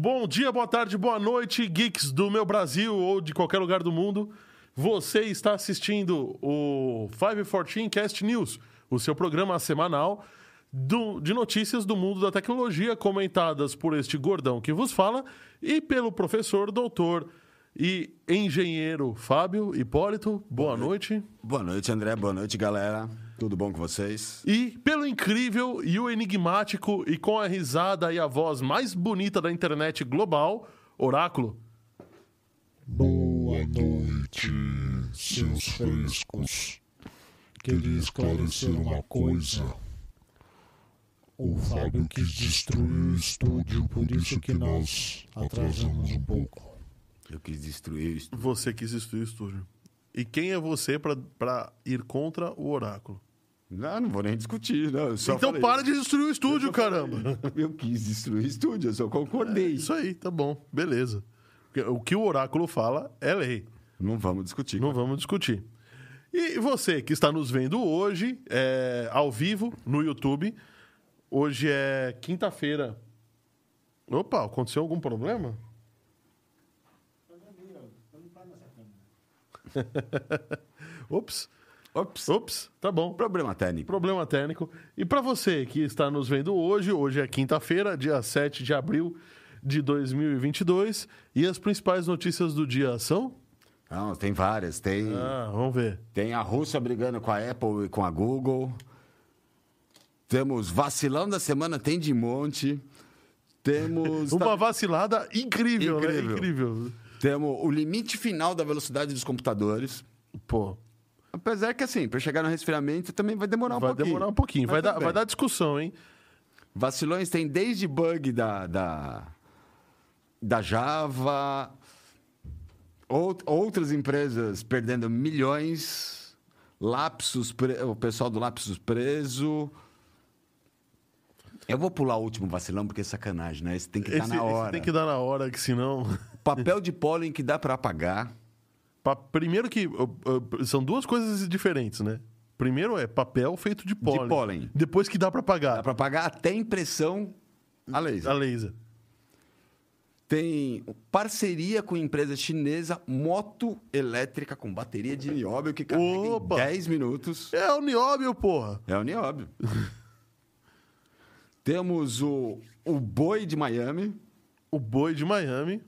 Bom dia, boa tarde, boa noite, geeks do meu Brasil ou de qualquer lugar do mundo. Você está assistindo o 514 Cast News, o seu programa semanal do- de notícias do mundo da tecnologia, comentadas por este gordão que vos fala e pelo professor, doutor e engenheiro Fábio Hipólito. Boa noite. Boa noite, André. Boa noite, galera. Tudo bom com vocês? E pelo incrível e o enigmático e com a risada e a voz mais bonita da internet global, Oráculo. Boa noite, seus frescos. Queria esclarecer uma coisa. O Fábio quis destruir o estúdio, por isso que nós atrasamos um pouco. Eu quis destruir isso. Você quis destruir o estúdio. E quem é você pra ir contra o Oráculo? Não, não vou nem discutir, não. Então falei- para de destruir o estúdio, caramba. Eu quis destruir o estúdio, eu só concordei. Isso aí, tá bom, beleza. O que o Oráculo fala é lei. Não vamos discutir. Não vamos discutir. E você que está nos vendo hoje, é, ao vivo, no YouTube. Hoje é quinta-feira. Opa, aconteceu algum problema? Ops, Ops. ops, tá bom. Problema técnico. Problema técnico. E para você que está nos vendo hoje, hoje é quinta-feira, dia 7 de abril de 2022, e as principais notícias do dia são? Não, tem várias. Tem, Ah, vamos ver. tem a Rússia brigando com a Apple e com a Google. Temos vacilão da semana, tem de monte. Temos. Uma vacilada incrível, Incrível. né? Incrível. Temos o limite final da velocidade dos computadores. Pô, Apesar que, assim, para chegar no resfriamento também vai demorar um vai pouquinho. demorar um pouquinho. Vai dar, bem. vai dar discussão, hein? Vacilões tem desde bug da, da, da Java, ou- outras empresas perdendo milhões, lapsos, pre- o pessoal do Lapsus preso. Eu vou pular o último vacilão porque é sacanagem, né? Esse tem que estar Esse, na esse hora. tem que dar na hora, que senão. Papel de pólen que dá para apagar. Primeiro que. uh, uh, São duas coisas diferentes, né? Primeiro é papel feito de pólen. pólen. Depois que dá pra Dá pagar. para apagar até impressão a laser. A laser. Tem parceria com empresa chinesa moto elétrica com bateria de nióbio que carrega Opa! em 10 minutos. É o nióbio, porra. É o nióbio. Temos o, o boi de Miami, O boi de Miami,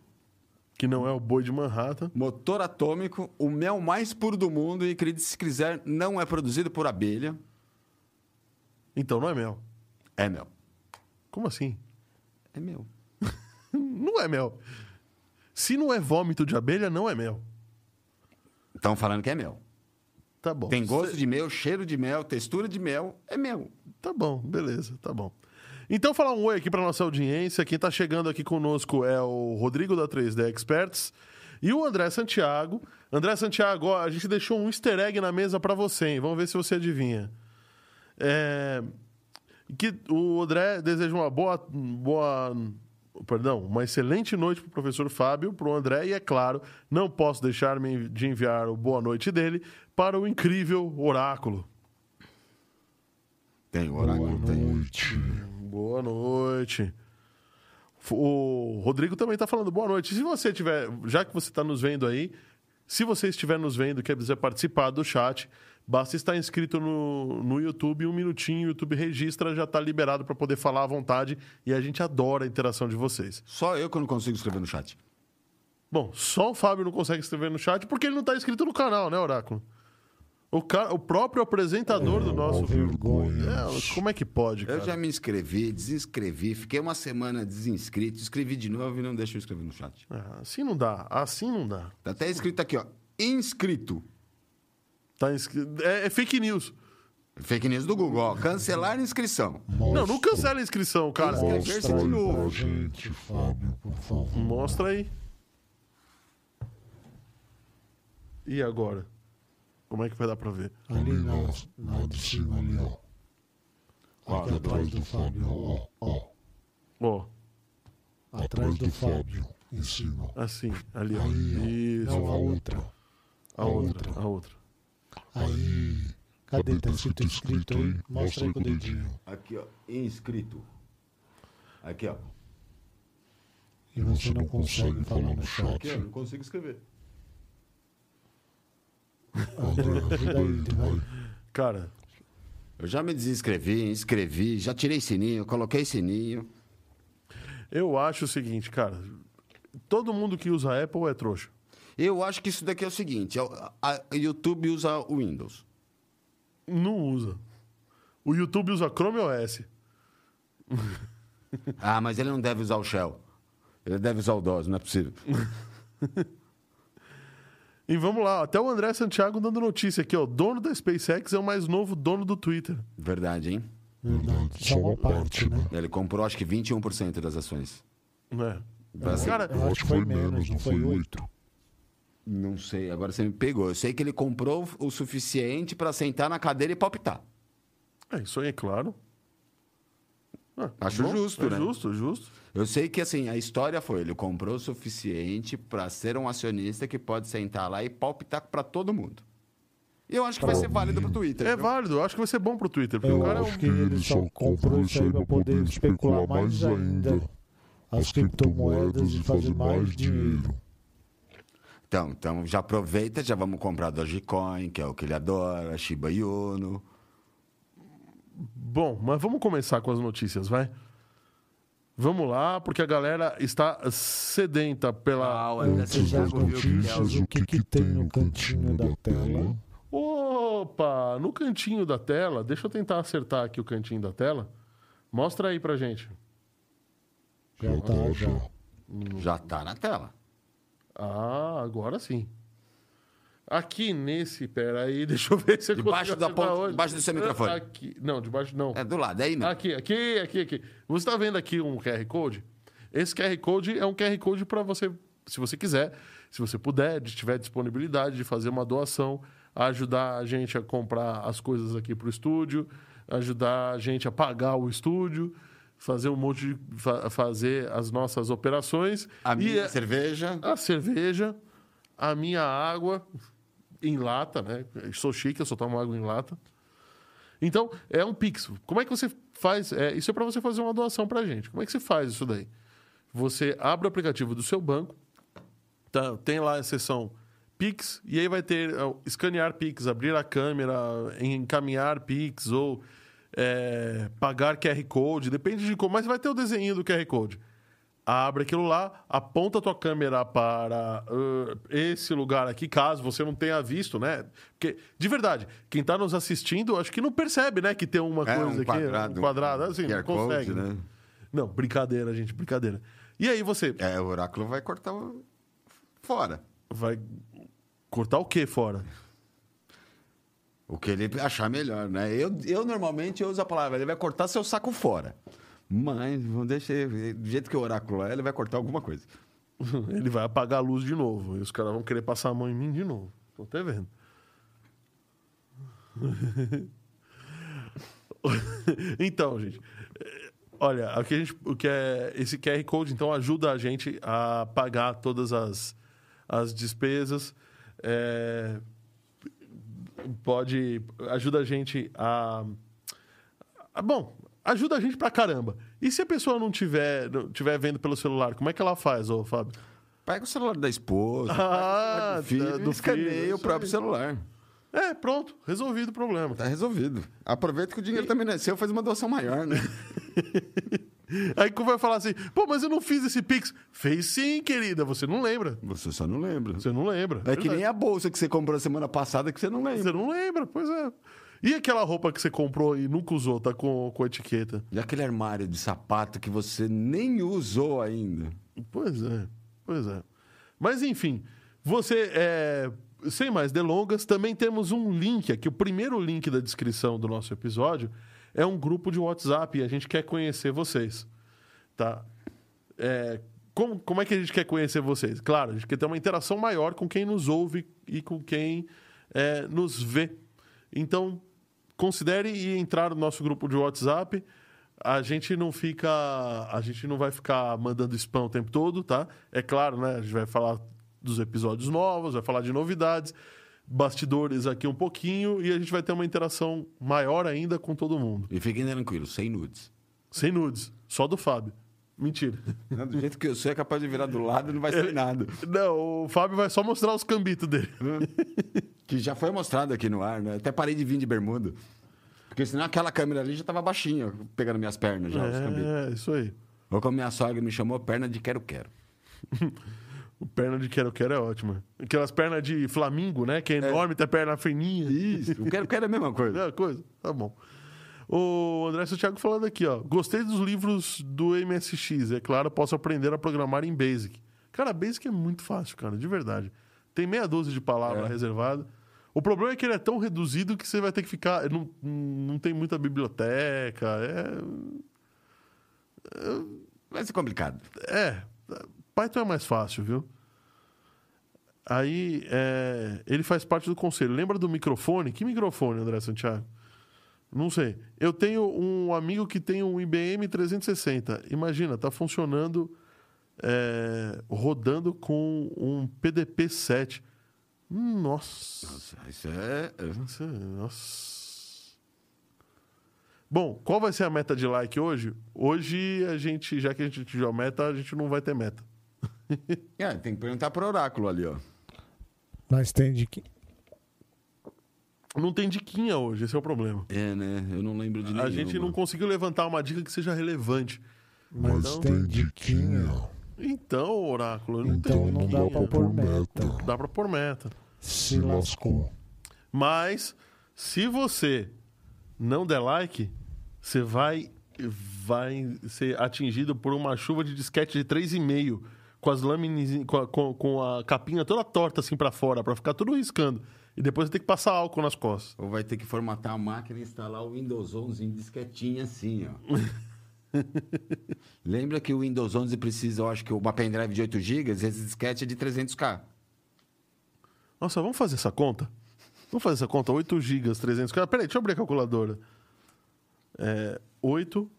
que não é o boi de Manhattan. motor atômico, o mel mais puro do mundo e, se quiser, não é produzido por abelha. Então não é mel. É mel. Como assim? É mel. Não é mel. Se não é vômito de abelha, não é mel. Estão falando que é mel. Tá bom. Tem gosto de mel, cheiro de mel, textura de mel, é mel. Tá bom, beleza, tá bom. Então, falar um oi aqui para nossa audiência. Quem tá chegando aqui conosco é o Rodrigo da 3D Experts e o André Santiago. André Santiago, ó, a gente deixou um easter egg na mesa para você, hein? Vamos ver se você adivinha. É, que o André deseja uma boa, boa, perdão, uma excelente noite para o professor Fábio, para o André e é claro, não posso deixar de enviar o boa noite dele para o incrível Oráculo. Tem oráculo, Boa tem. noite. Boa noite. O Rodrigo também está falando boa noite. Se você tiver, já que você está nos vendo aí, se você estiver nos vendo e quer quiser participar do chat, basta estar inscrito no, no YouTube, um minutinho, o YouTube registra, já está liberado para poder falar à vontade e a gente adora a interação de vocês. Só eu que não consigo escrever no chat. Bom, só o Fábio não consegue escrever no chat porque ele não está inscrito no canal, né, Oráculo? O, cara, o próprio apresentador do nosso. vergonha. É, como é que pode, cara? Eu já me inscrevi, desinscrevi, fiquei uma semana desinscrito, escrevi de novo e não deixa eu escrever no chat. Ah, assim não dá, assim não dá. Tá até escrito aqui, ó. Inscrito. Tá inscri- é, é fake news. Fake news do Google, ó. Cancelar a inscrição. Não, não cancela a inscrição, cara. Inscrever-se Mostra de aí novo. pra gente, Fábio, por favor. Mostra aí. E agora? Como é que vai dar pra ver? Ali na, na de cima, ali, ó. Aqui Ó, atrás do Fábio, ó. ó. Ó, Atrás do Fábio, em cima. assim, ali, ó. Aí, Isso. não, a outra. A outra, a outra. Aí, cadê? Tá escrito inscrito aí? Mostra aí com o dedinho. Aqui, ó. Inscrito. Aqui, ó. E você não consegue falar no chat. Eu não consigo escrever. André, ajuda ele, vai. Cara, Eu já me desinscrevi, inscrevi, já tirei sininho, coloquei sininho. eu acho o seguinte, cara. Todo mundo que usa Apple é trouxa. Eu acho que isso daqui é o seguinte: é o- a a YouTube usa o Windows. Não usa. O YouTube usa Chrome OS. Ah, mas ele não deve usar o Shell. Ele deve usar o DOS, não é possível. E vamos lá, até o André Santiago dando notícia aqui, ó. Dono da SpaceX é o mais novo dono do Twitter. Verdade, hein? Verdade, só uma parte, né? Ele comprou acho que 21% das ações. Né? Assim, Cara, Eu acho que foi menos, não foi oito. Não sei, agora você me pegou. Eu sei que ele comprou o suficiente para sentar na cadeira e palpitar. é isso aí, é claro. Ah, Acho justo, é né? Justo, justo. Eu sei que assim, a história foi, ele comprou o suficiente para ser um acionista que pode sentar lá e palpitar para todo mundo. E eu acho que vai ser válido pro Twitter. É viu? válido, eu acho que vai ser bom pro Twitter. Porque Eu o cara é acho um... que ele só comprou isso aí pra poder especular mais ainda as criptomoedas e fazer mais dinheiro. Então, então já aproveita, já vamos comprar Dogecoin, que é o que ele adora, Shiba Inu. Bom, mas vamos começar com as notícias, vai? Vamos lá, porque a galera está sedenta pela. Ah, o Antes André das notícias, o- o que, que tem no cantinho da tela? Opa! No cantinho da tela, deixa eu tentar acertar aqui o cantinho da tela. Mostra aí pra gente. Já tá, já. já tá na tela. Ah, agora sim. Aqui nesse. Pera aí, deixa eu ver se eu Debaixo da ponta- onde. debaixo do seu microfone. Aqui. Não, debaixo não. É do lado, é aí não. Aqui, aqui, aqui, aqui. Você está vendo aqui um QR Code? Esse QR Code é um QR Code para você, se você quiser, se você puder, se tiver disponibilidade de fazer uma doação, ajudar a gente a comprar as coisas aqui para o estúdio, ajudar a gente a pagar o estúdio, fazer um monte de. fa- fazer as nossas operações. A e minha é- cerveja. a cerveja, a minha água em lata, né? Sou chique, eu só tomo água em lata. Então, é um Pix. Como é que você faz? É, isso é para você fazer uma doação para a gente. Como é que você faz isso daí? Você abre o aplicativo do seu banco, tá, tem lá a seção Pix, e aí vai ter é, o escanear Pix, abrir a câmera, encaminhar Pix ou é, pagar QR Code, depende de como, mas vai ter o desenho do QR Code. Abre aquilo lá, aponta a tua câmera para ah, esse lugar aqui, caso você não tenha visto, né? Porque, de verdade, quem está nos assistindo, acho que não percebe, né? Que tem uma É, coisa um aqui, quadrado, um quadrado, assim, não consegue. Code, né? Não, brincadeira, gente, brincadeira. E aí você É, o oráculo vai cortar fora. vai cortar o que fora? O que ele achar melhor, né? Eu, eu normalmente eu uso a palavra, ele vai cortar seu saco fora. Mas, vamos deixar, do jeito que o oráculo é, ele vai cortar alguma coisa. Ele vai apagar a luz de novo. E os caras vão querer passar a mão em mim de novo. Tô até vendo. então, gente. eh, Olha, o que, a gente, o que é esse QR Code, então, ajuda a gente a pagar todas as, as despesas. É, pode. Ajuda a gente a. a- Bom, ajuda a gente pra caramba. E se a pessoa não tiver, não tiver vendo pelo celular, como é que ela faz, ô Fábio? Pega o celular da esposa, Ah, do filho, da- do escaneia filho, o próprio aí. celular. É, pronto, resolvido o problema. Tá resolvido. Aproveita que o dinheiro também não é seu, faz uma doação maior, né? Aí que vai falar assim, pô, mas eu não fiz esse Pix. Fez sim, querida, você não lembra. Você só não lembra. Você não lembra. É que nem a bolsa que você comprou semana passada que você não lembra. Você não lembra, pois é. E aquela roupa que você comprou e nunca usou, tá com, com etiqueta? E aquele armário de sapato que você nem usou ainda. Pois é, pois é. Mas enfim, você, é, sem mais delongas, também temos um link aqui. O primeiro link da descrição do nosso episódio é um grupo de WhatsApp e a gente quer conhecer vocês. Tá? É, como, como é que a gente quer conhecer vocês? Claro, a gente quer ter uma interação maior com quem nos ouve e com quem é, nos vê. Então, considere ir entrar no nosso grupo de WhatsApp. A gente não fica. A gente não vai ficar mandando spam o tempo todo, tá? É claro, né? A gente vai falar dos episódios novos, vai falar de novidades, bastidores aqui um pouquinho, e a gente vai ter uma interação maior ainda com todo mundo. E fiquem tranquilos, sem nudes. Sem nudes, só do Fábio. Mentira. Não, do jeito que eu sou, é capaz de virar do lado e não vai sair nada. Não, o Fábio vai só mostrar os cambitos dele. Que já foi mostrado aqui no ar, né? Até parei de vir de bermuda. Porque senão aquela câmera ali já tava baixinha, pegando minhas pernas já. É, isso aí. Ou como minha sogra me chamou, perna de quero-quero. O perna de quero-quero é ótima. Aquelas pernas de flamingo, né? Que é enorme, tem a perna fininha. Isso, o quero-quero é a mesma coisa. É, coisa. Tá bom. O André Santiago falando aqui, ó. Gostei dos livros do MSX. É claro, posso aprender a programar em Basic. Cara, Basic é muito fácil, cara, de verdade. Tem meia dúzia de palavras É. reservadas. O problema é que ele é tão reduzido que você vai ter que ficar. Não, não tem muita biblioteca. Vai ser complicado. É. É. Python é mais fácil, viu? Aí, é, ele faz parte do conselho. Lembra do microfone? Que microfone, André Santiago? Não sei. Eu tenho um amigo que tem um IBM 360. Imagina, tá funcionando, é, rodando com um PDP-7. Nossa. Nossa, isso é. Nossa, Nossa. Bom, qual vai ser a meta de like hoje? Hoje, a gente, já que a gente atingiu a meta, a gente não vai ter meta. É, tem que perguntar pro oráculo ali, ó. Nós tem de que. Não tem diquinha hoje, esse é o problema. É, né? Eu não lembro de nenhuma. A gente não conseguiu levantar uma dica que seja relevante. Mas Então- tem diquinha. Então, Oráculo, não Então tem não dá pra pôr meta. Dá pra pôr meta. Se lascou. Mas, se você não der like, você vai, vai ser atingido por uma chuva de disquete de 3,5 com as lâminas, com a, com- com a capinha toda torta assim pra fora, pra ficar tudo riscando. E depois você tem que passar álcool nas costas. Ou vai ter que formatar a máquina e instalar o Windows 11 em disquetinha assim, ó. Lembra que o Windows 11 precisa, eu acho que uma pendrive de 8 GB, esse disquete é de 300k. Nossa, vamos fazer essa conta? Vamos fazer essa conta? 8 GB, 300... Cara, peraí, deixa eu abrir a calculadora. É, 8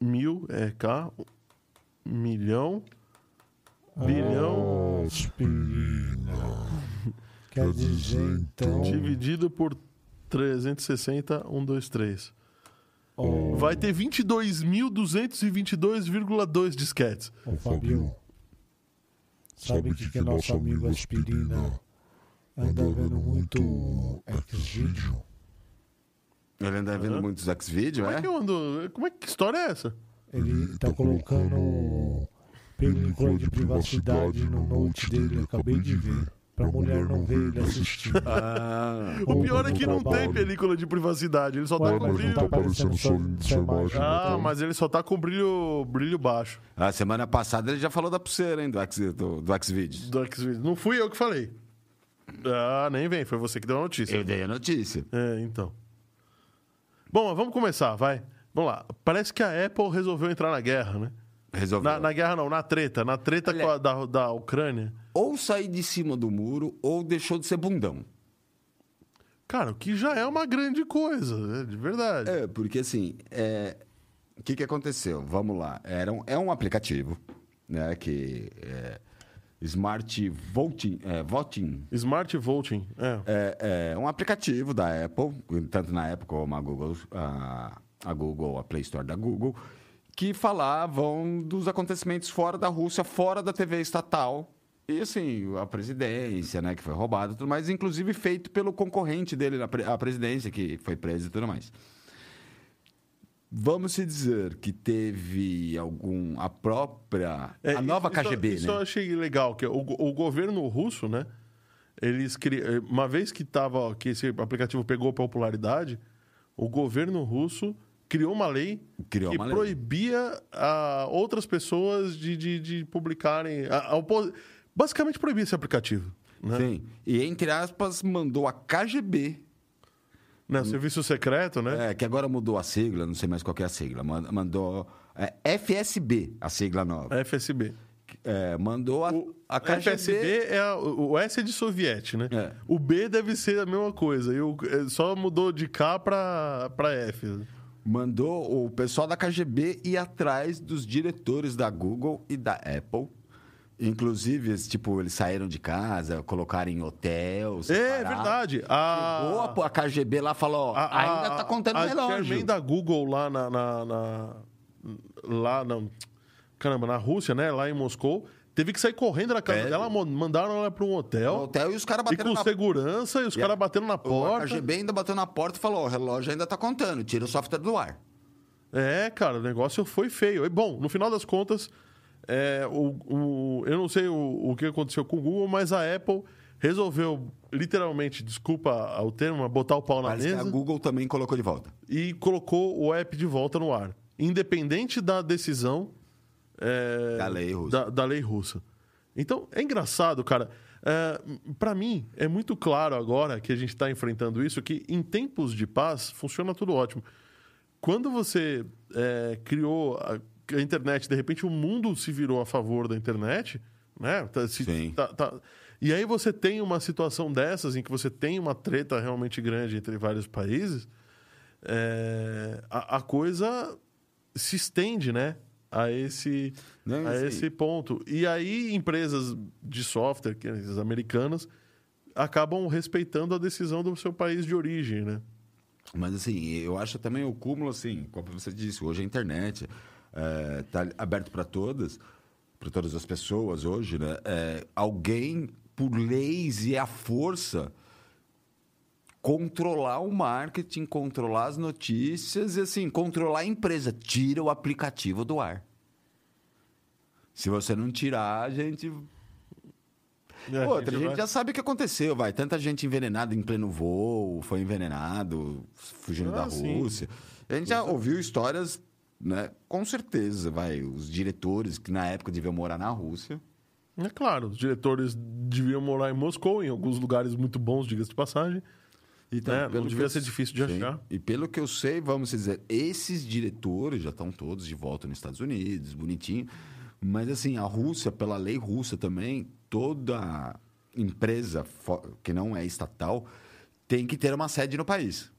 mil é K, milhão, bilhão, Aspirina. Quer dizer, então. dividido por 360, 1, 2, 3. Ô, Vai ter 22.222,2 disquetes. ô Fabio. Sabe o que, que nosso amigo Aspirina anda vendo muito X-Video? Ele anda vendo muitos Xvideos, Como é é? que eu ando... Como é que história é essa? Ele tá colocando película de privacidade no note dele, acabei de ver. Pra mulher não ver ele assistindo. Ah, O pior é que não trabalho. tem película de privacidade, ele só tá com não brilho... tá aparecendo sua, sua imagem. Ah, então. mas ele só tá com brilho, brilho baixo a semana passada ele já falou da pulseira, hein, do, X, do, do Xvideos. do Xvideos. Não fui eu que falei. Ah, nem vem, foi você que deu a notícia. Eu dei a notícia. É, então. Bom, vamos começar, vai. Vamos lá. Parece que a Apple resolveu entrar na guerra, né? Resolveu. Na, na guerra não, na treta. Na treta Olha- com a- da, da Ucrânia. Ou sair de cima do muro, ou deixou de ser bundão. Cara, o que já é uma grande coisa, né? de verdade. É, porque assim, é, o que, que aconteceu? Vamos lá. Era um, é um aplicativo, né, que é Smart Voting, é, Voting Smart Voting. É. é, é um aplicativo da Apple, tanto na Apple como a Google, a, a Google, a Play Store da Google, que falavam dos acontecimentos fora da Rússia, fora da TV estatal. E assim, a presidência, né, que foi roubada e tudo mais, inclusive feito pelo concorrente dele na presidência, que foi preso e tudo mais. Vamos se dizer que teve algum. A própria. É, a nova isso- KGB, isso né? eu achei legal, que o, go- o governo russo, né? Eles cri... eh, uma vez que tava que esse aplicativo pegou popularidade, o governo russo criou uma lei Criou que uma lei. proibia a outras pessoas de, de, de publicarem, a- a opo- basicamente proibia esse aplicativo, né? Sim. E entre aspas, mandou a KGB Né? O serviço secreto, né? É, que agora mudou a sigla, não sei mais qual é a sigla. Man- Mandou. é, FSB, a sigla nova. FSB. É, mandou a, O a KGB. FSB é a- o S é de soviete, né? É. O B deve ser a mesma coisa. E o, é, só mudou de K pra F. Mandou o pessoal da KGB ir atrás dos diretores da Google e da Apple. Inclusive, tipo, eles saíram de casa, colocaram em hotel. É separaram. verdade. A, Chegou a, a KGB lá falou: ó, a- ainda a- tá contando a relógio. chairman da Google lá na. na- na- lá não. caramba, na Rússia, né? Lá em Moscou, teve que sair correndo da casa É. dela, mandaram ela para um hotel. hotel e os caras E batendo com na segurança, e os E a- caras batendo na O porta. RGB ainda bateu na porta e falou: o relógio ainda tá contando, tira o software do ar. É, cara, o negócio foi feio. E, bom, no final das contas, é, o, o- eu não sei o, o que aconteceu com o Google, mas a Apple resolveu, literalmente, desculpa ao termo, botar o pau na Parece mesa a Google também colocou de volta. e colocou o app de volta no ar. Independente da decisão é, Da lei russa. Da, da lei russa. Então, é engraçado, cara. É, para mim, é muito claro agora que a gente está enfrentando isso, que em tempos de paz funciona tudo ótimo. Quando você é, criou a, a internet, de repente o mundo se virou a favor da internet, né? Tá- se- Sim. tá- tá- E aí você tem uma situação dessas em que você tem uma treta realmente grande entre vários países, é, a, a coisa se estende, né? A esse, Não, a esse ponto. E aí empresas de software, que as americanas, acabam respeitando a decisão do seu país de origem, né? Mas assim, eu acho também o cúmulo, assim, como você disse, hoje a internet está aberto para todas, para todas as pessoas hoje, né? É, alguém, por leis e a força, controlar o marketing, controlar as notícias e assim, controlar a empresa. Tira o aplicativo do ar. Se você não tirar, a gente É, Outra, a gente vai- já sabe o que aconteceu, vai. Tanta gente envenenada em pleno voo, foi envenenado, fugindo Ah, da sim. Rússia. A gente já ouviu histórias, né? Com certeza, vai. Os diretores que na época deviam morar na Rússia. É claro, os diretores deviam morar em Moscou, em alguns lugares muito bons, diga-se de passagem. Então, É, não devia eu- ser difícil de Sim. achar. E pelo que eu sei, vamos dizer, esses diretores já estão todos de volta nos Estados Unidos, bonitinho. Mas assim, a Rússia, pela lei russa também, toda empresa que não é estatal tem que ter uma sede no país.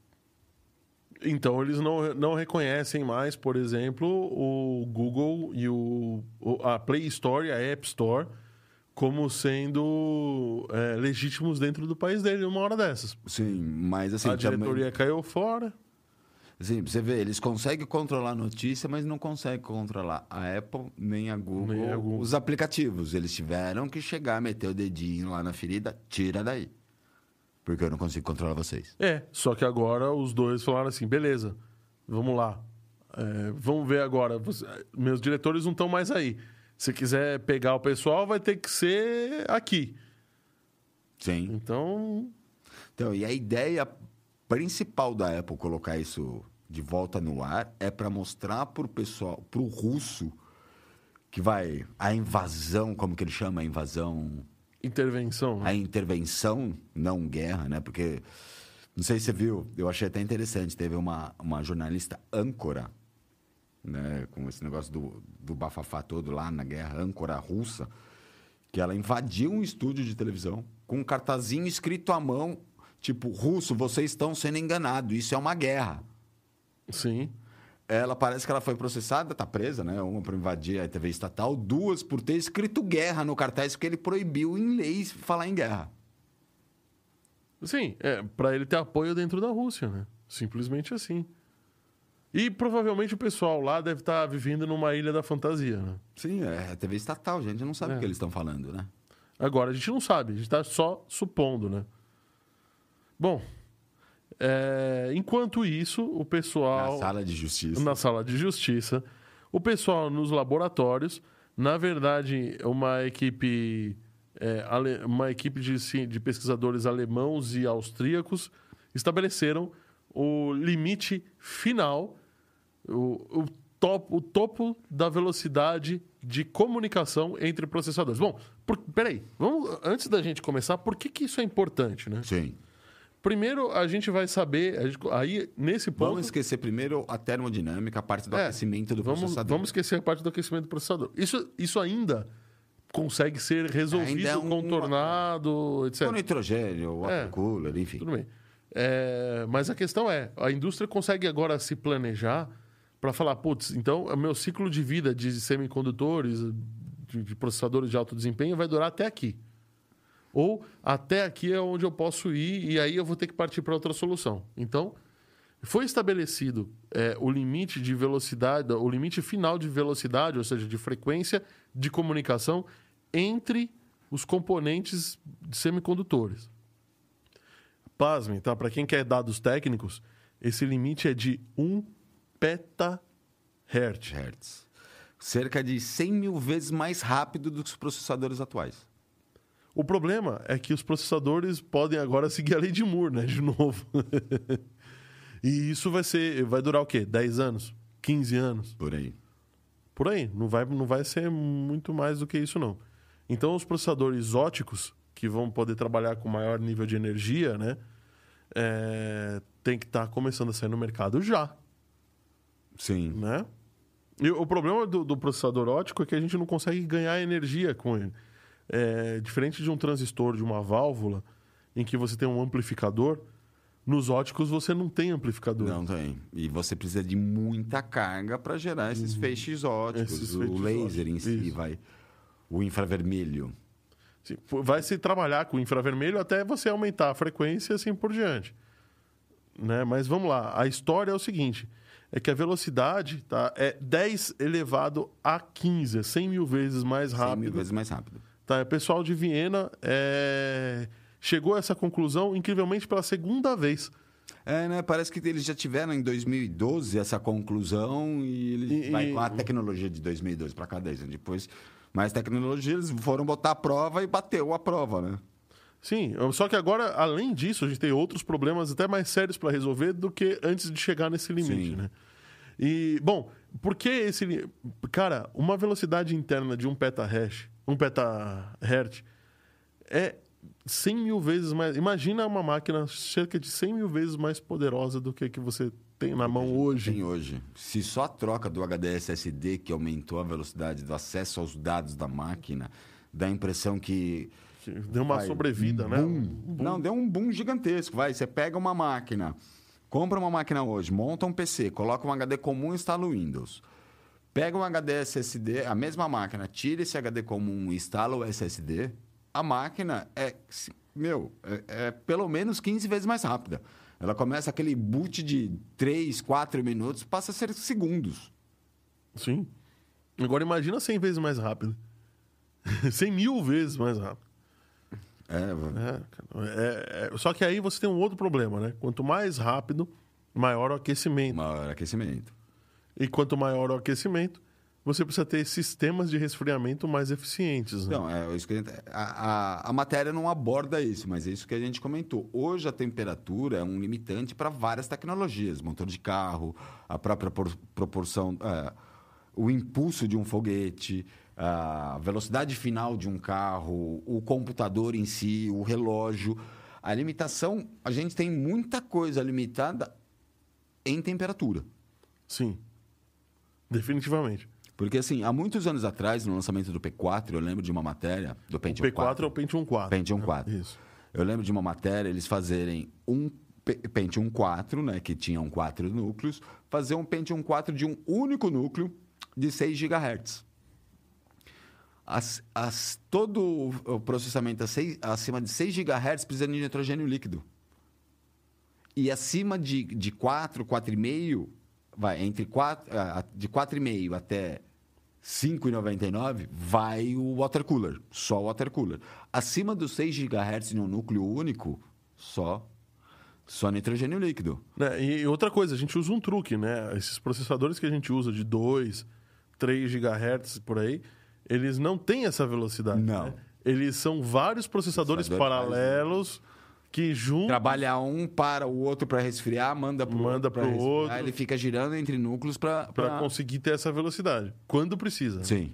Então, eles não, não reconhecem mais, por exemplo, o Google e o, o- a Play Store e a App Store como sendo é, legítimos dentro do país dele numa hora dessas. Sim, mas assim, a diretoria também, caiu fora. pra você vê, eles conseguem controlar a notícia, mas não conseguem controlar a Apple nem a Google, Nem a Google. os aplicativos. Eles tiveram que chegar, meter o dedinho lá na ferida, tira daí. Porque eu não consigo controlar vocês. É, só que agora os dois falaram assim: beleza, vamos lá. É, vamos ver agora. Meus diretores não estão mais aí. Se quiser pegar o pessoal, vai ter que ser aqui. Sim. Então, Então, e a ideia principal da Apple colocar isso de volta no ar é para mostrar pro pessoal, pro russo, que vai a invasão, como que ele chama, a invasão, intervenção. né? a intervenção, não guerra, né? Porque não sei se você viu, eu achei até interessante, teve uma, uma jornalista âncora, né, com esse negócio do, do bafafá todo lá na guerra âncora russa, que ela invadiu um estúdio de televisão com um cartazinho escrito à mão, tipo, russo, vocês estão sendo enganados, isso é uma guerra. Sim. Ela parece que ela foi processada, tá presa, né? Uma por invadir a TV estatal, duas por ter escrito guerra no cartaz, porque ele proibiu em leis falar em guerra. Sim, é, para ele ter apoio dentro da Rússia, né? Simplesmente assim. E provavelmente o pessoal lá deve estar vivendo numa ilha da fantasia, né? Sim, é TV estatal, gente não sabe É. o que eles estão falando, né? Agora, a gente não sabe, a gente está só supondo, né? Bom, é, enquanto isso, o pessoal. Na sala de justiça. na sala de justiça, o pessoal nos laboratórios, na verdade, uma equipe, é, ale- uma equipe de, de pesquisadores alemãos e austríacos estabeleceram o limite final, o, o, top, o topo da velocidade de comunicação entre processadores. Bom, por, peraí, vamos, antes da gente começar, por que, que isso é importante, né? Sim. Primeiro, a gente vai saber, gente- aí, nesse ponto... Vamos esquecer primeiro a termodinâmica, a parte do É, aquecimento do vamos, processador. Vamos esquecer a parte do aquecimento do processador. Isso, isso ainda consegue ser resolvido, é um- contornado, etc. O nitrogênio, o É. cooler, enfim. Tudo bem. É, mas a questão é, a indústria consegue agora se planejar para falar, putz, então o meu ciclo de vida de semicondutores, de, processadores de alto desempenho vai durar até aqui. Ou até aqui é onde eu posso ir e aí eu vou ter que partir para outra solução. Então, foi estabelecido é, o limite de velocidade, o limite final de velocidade, ou seja, de frequência de comunicação entre os componentes de semicondutores. Pasmem, tá? Para quem quer dados técnicos, esse limite é de 1 petahertz. Hertz. Cerca de 100 mil vezes mais rápido do que os processadores atuais. O problema é que os processadores podem agora seguir a lei de Moore, né? De novo. e isso vai ser. Vai durar o quê? 10 anos? 15 anos? Por aí. Por aí. Não vai, não vai ser muito mais do que isso, não. Então, os processadores óticos, que vão poder trabalhar com maior nível de energia, né? É, tem que estar tá começando a sair no mercado já. Sim. Né? E o problema do, do processador ótico é que a gente não consegue ganhar energia com ele. É, diferente de um transistor, de uma válvula, em que você tem um amplificador, nos óticos você não tem amplificador. Não tem. E você precisa de muita carga para gerar esses uhum. feixes óticos. Esses o feixes laser óticos. em si Isso. vai. O infravermelho. Vai se trabalhar com o infravermelho até você aumentar a frequência e assim por diante. Né? Mas vamos lá. A história é o seguinte: é que a velocidade tá, é 10 elevado a 15, 100 mil vezes mais rápido. 100 mil vezes mais rápido. Tá, o pessoal de Viena é... chegou a essa conclusão incrivelmente pela segunda vez. É, né? Parece que eles já tiveram em 2012 essa conclusão e ele e, vai com a tecnologia de 2012 para cá 10 anos depois. Mais tecnologia, eles foram botar a prova e bateu a prova, né? Sim, só que agora, além disso, a gente tem outros problemas até mais sérios para resolver do que antes de chegar nesse limite, Sim. né? E, bom, por que esse... Cara, uma velocidade interna de um petahash um petahertz, é 100 mil vezes mais. Imagina uma máquina cerca de 100 mil vezes mais poderosa do que a que você tem na mão hoje. Tem hoje. Se só a troca do HD SSD que aumentou a velocidade do acesso aos dados da máquina, dá a impressão que. Deu uma vai, sobrevida, um né? Um boom. Não, deu um boom gigantesco. Vai, você pega uma máquina, compra uma máquina hoje, monta um PC, coloca um HD comum e instala o Windows. Pega um HD SSD, a mesma máquina, tira esse HD comum e instala o SSD, a máquina é, meu, é, é pelo menos 15 vezes mais rápida. Ela começa aquele boot de 3, 4 minutos, passa a ser segundos. Sim. Agora imagina 100 vezes mais rápido. 100 mil vezes mais rápido. É, é, é, só que aí você tem um outro problema, né? Quanto mais rápido, maior o aquecimento. Maior aquecimento. E quanto maior o aquecimento, você precisa ter sistemas de resfriamento mais eficientes. Né? Não, é, isso que a, gente, a, a, a, matéria não aborda isso, mas é isso que a gente comentou. Hoje a temperatura é um limitante para várias tecnologias, motor de carro, a própria por, proporção, é, o impulso de um foguete, a velocidade final de um carro, o computador em si, o relógio. A limitação, a gente tem muita coisa limitada em temperatura. Sim. Definitivamente. Porque, assim, há muitos anos atrás, no lançamento do P4, eu lembro de uma matéria do Pentium o P4 4. é o Pentium 4. Pentium 4. Isso. Eu lembro de uma matéria, eles fazerem um Pentium 4, né, que tinham quatro núcleos, fazer um Pentium 4 de um único núcleo de 6 GHz. As, as, todo o processamento acima de 6 GHz precisa de nitrogênio líquido. E acima de, de 4, 4,5 vai entre 4, ah, de 4,5 até 5,99 vai o water cooler, só o water cooler. Acima dos 6 GHz em um núcleo único, só só nitrogênio líquido. É, e outra coisa, a gente usa um truque, né? Esses processadores que a gente usa de 2, 3 GHz por aí, eles não têm essa velocidade. Não. Né? Eles são vários processadores paralelos que juntos. Trabalha um para o outro para resfriar, manda para manda o outro. outro. Ele fica girando entre núcleos para. Para conseguir ter essa velocidade. Quando precisa. Sim.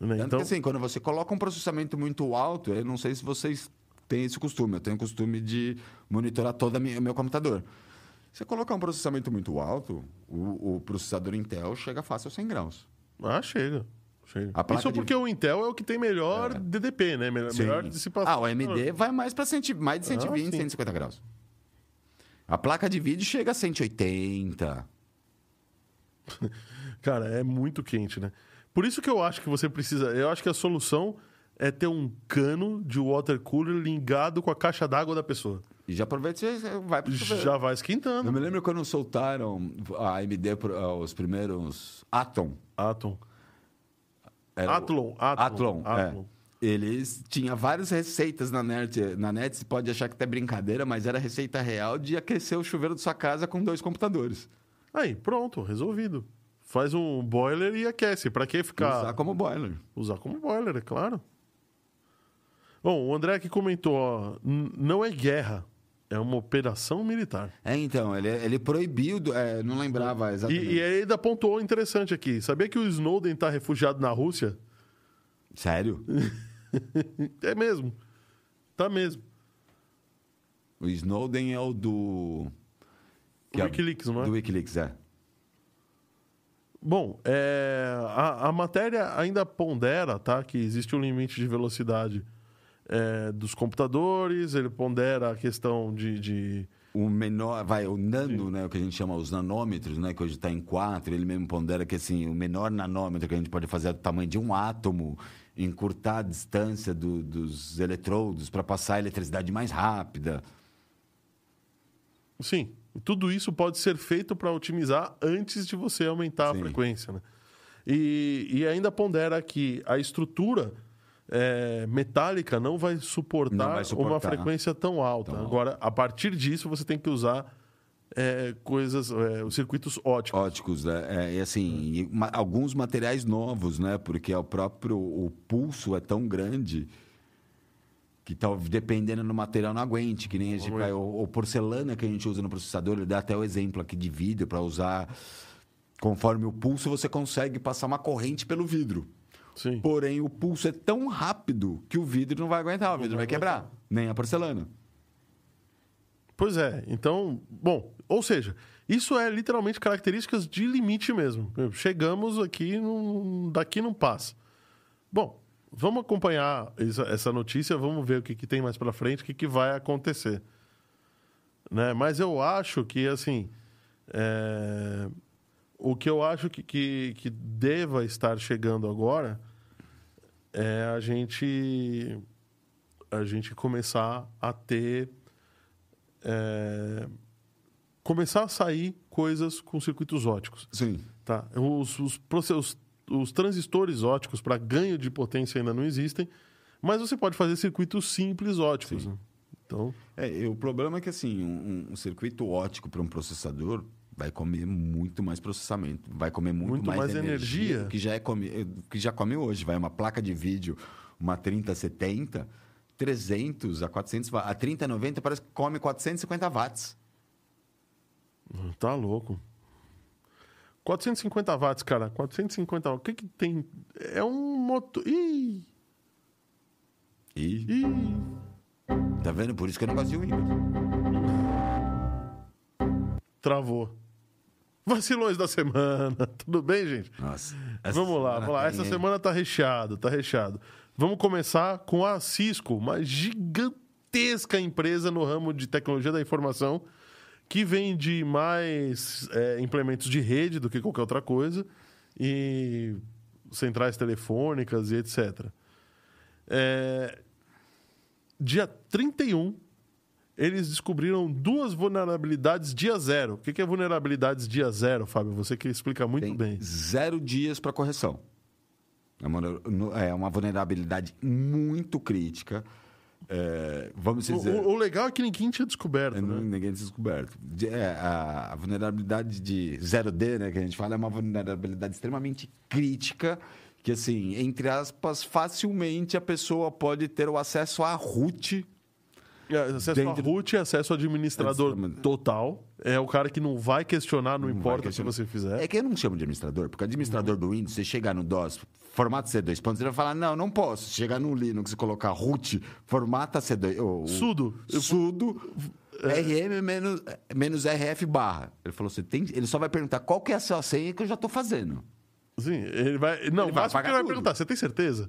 Né? Tanto então... que assim, quando você coloca um processamento muito alto, eu não sei se vocês têm esse costume. Eu tenho o costume de monitorar todo o meu computador. Você colocar um processamento muito alto, o, o processador Intel chega fácil a 100 graus. Ah, chega. Isso porque de... o Intel é o que tem melhor é. DDP, né? Melhor, melhor dissipação. Ah, o AMD vai mais para centi... mais de 120, ah, 150 graus. A placa de vídeo chega a 180. Cara, é muito quente, né? Por isso que eu acho que você precisa. Eu acho que a solução é ter um cano de water cooler ligado com a caixa d'água da pessoa. E já aproveita e você vai pro chuveiro. Já vai Eu esquentando. me lembro quando soltaram a AMD, os primeiros Atom. Atom. Era o- Athlon, Athlon, Athlon, é. Eles tinham várias receitas na net. Na net você pode achar que é brincadeira, mas era receita real de aquecer o chuveiro da sua casa com dois computadores. Aí, pronto, resolvido. Faz um boiler e aquece. Pra que ficar. Usar como boiler. Usar como boiler, é claro. Bom, o André aqui comentou, ó, "N- não é guerra, é uma operação militar. É, então, ele, ele proibiu, é, não lembrava E, exatamente. e aí ainda pontuou interessante aqui. Sabia que o Snowden tá refugiado na Rússia? Sério? É mesmo. Tá mesmo. O Snowden é o do. O Wikileaks, não é? Do Wikileaks, é. Bom, é, a, a matéria ainda pondera tá, que existe um limite de velocidade é, dos computadores, ele pondera a questão de, de- O menor, vai, o nano, né, o que a gente chama os nanômetros, né, que hoje está em 4, ele mesmo pondera que assim, o menor nanômetro que a gente pode fazer é do tamanho de um átomo, encurtar a distância do- dos eletrodos para passar a eletricidade mais rápida. Sim, tudo isso pode ser feito para otimizar antes de você aumentar Sim. a frequência. Né? E, e ainda pondera que a estrutura é, metálica não vai, suportar Não vai suportar. uma frequência tão alta. Tão alta. Agora, a partir disso, você tem que usar é, coisas, é, os circuitos óticos. Óticos, né? É, e assim, ma- alguns materiais novos, né? Porque o próprio o pulso é tão grande que tal, dependendo do material não aguente, que nem a gente, porcelana que a gente usa no processador, ele dá até o exemplo aqui de vidro para usar conforme o pulso você consegue passar uma corrente pelo vidro. Sim. Porém, o pulso é tão rápido que o vidro não vai aguentar, o vidro vai quebrar, nem a porcelana. Pois é, então, bom, ou seja, isso é literalmente características de limite mesmo. Chegamos aqui, não- daqui não passa. Bom, vamos acompanhar essa, notícia, vamos ver o que, que tem mais pra frente, o que, que vai acontecer. Né? Mas eu acho que, assim, é, o que eu acho que, que, que deva estar chegando agora é a gente, a gente começar a ter é, começar a sair coisas com circuitos óticos. Sim. Tá? Os, os, os- os transistores óticos para ganho de potência ainda não existem, mas você pode fazer circuitos simples óticos. né? Então, É, o problema é que assim, um, um circuito ótico para um processador vai comer muito mais processamento, vai comer muito, Muito mais, mais energia, energia. que já é come, que já come hoje. Vai uma placa de vídeo, uma 3070, 300 a 400 watts. A 3090 parece que come 450 watts. tá louco. 450 watts, cara. 450 watts. O que que tem? É um motor. Ih! E Ih! tá vendo? Por isso que eu não gosto de Windows. Travou. Vacilões da semana. Tudo bem, gente? Nossa. Vamos lá, vamos lá. Essa tem- semana tá recheado, tá recheado. Vamos começar com a Cisco, uma gigantesca empresa no ramo de tecnologia da informação que vende mais é, implementos de rede do que qualquer outra coisa e centrais telefônicas e etc. É, dia 31, eles descobriram duas vulnerabilidades dia zero. O que é vulnerabilidades dia zero, Fábio? Você que explica muito tem bem. zero dias para correção. É uma, é uma vulnerabilidade muito crítica. É, vamos O, dizer. o- o legal é que ninguém tinha descoberto, É, né? Ninguém tinha descoberto. De- é, a, a vulnerabilidade de 0D, né, que a gente fala, é uma vulnerabilidade extremamente crítica, que, assim, entre aspas, facilmente a pessoa pode ter o acesso à root. É, Acesso Dentro- a root e acesso ao administrador total. É o cara que não vai questionar, não, Não importa questionar. o que você fizer. É que eu não chamo de administrador, porque administrador do Windows, você chegar no DOS, formata C2 pontos, ele vai falar, não, não posso. Chegar no Linux e colocar root, formata C2... ou- ou- Sudo. Sudo rm menos, menos rf barra. Ele falou, você tem... Ele só vai perguntar qual que é a sua senha que eu já estou fazendo. Sim, ele vai. Não, Ele o vai vai perguntar, você tem certeza?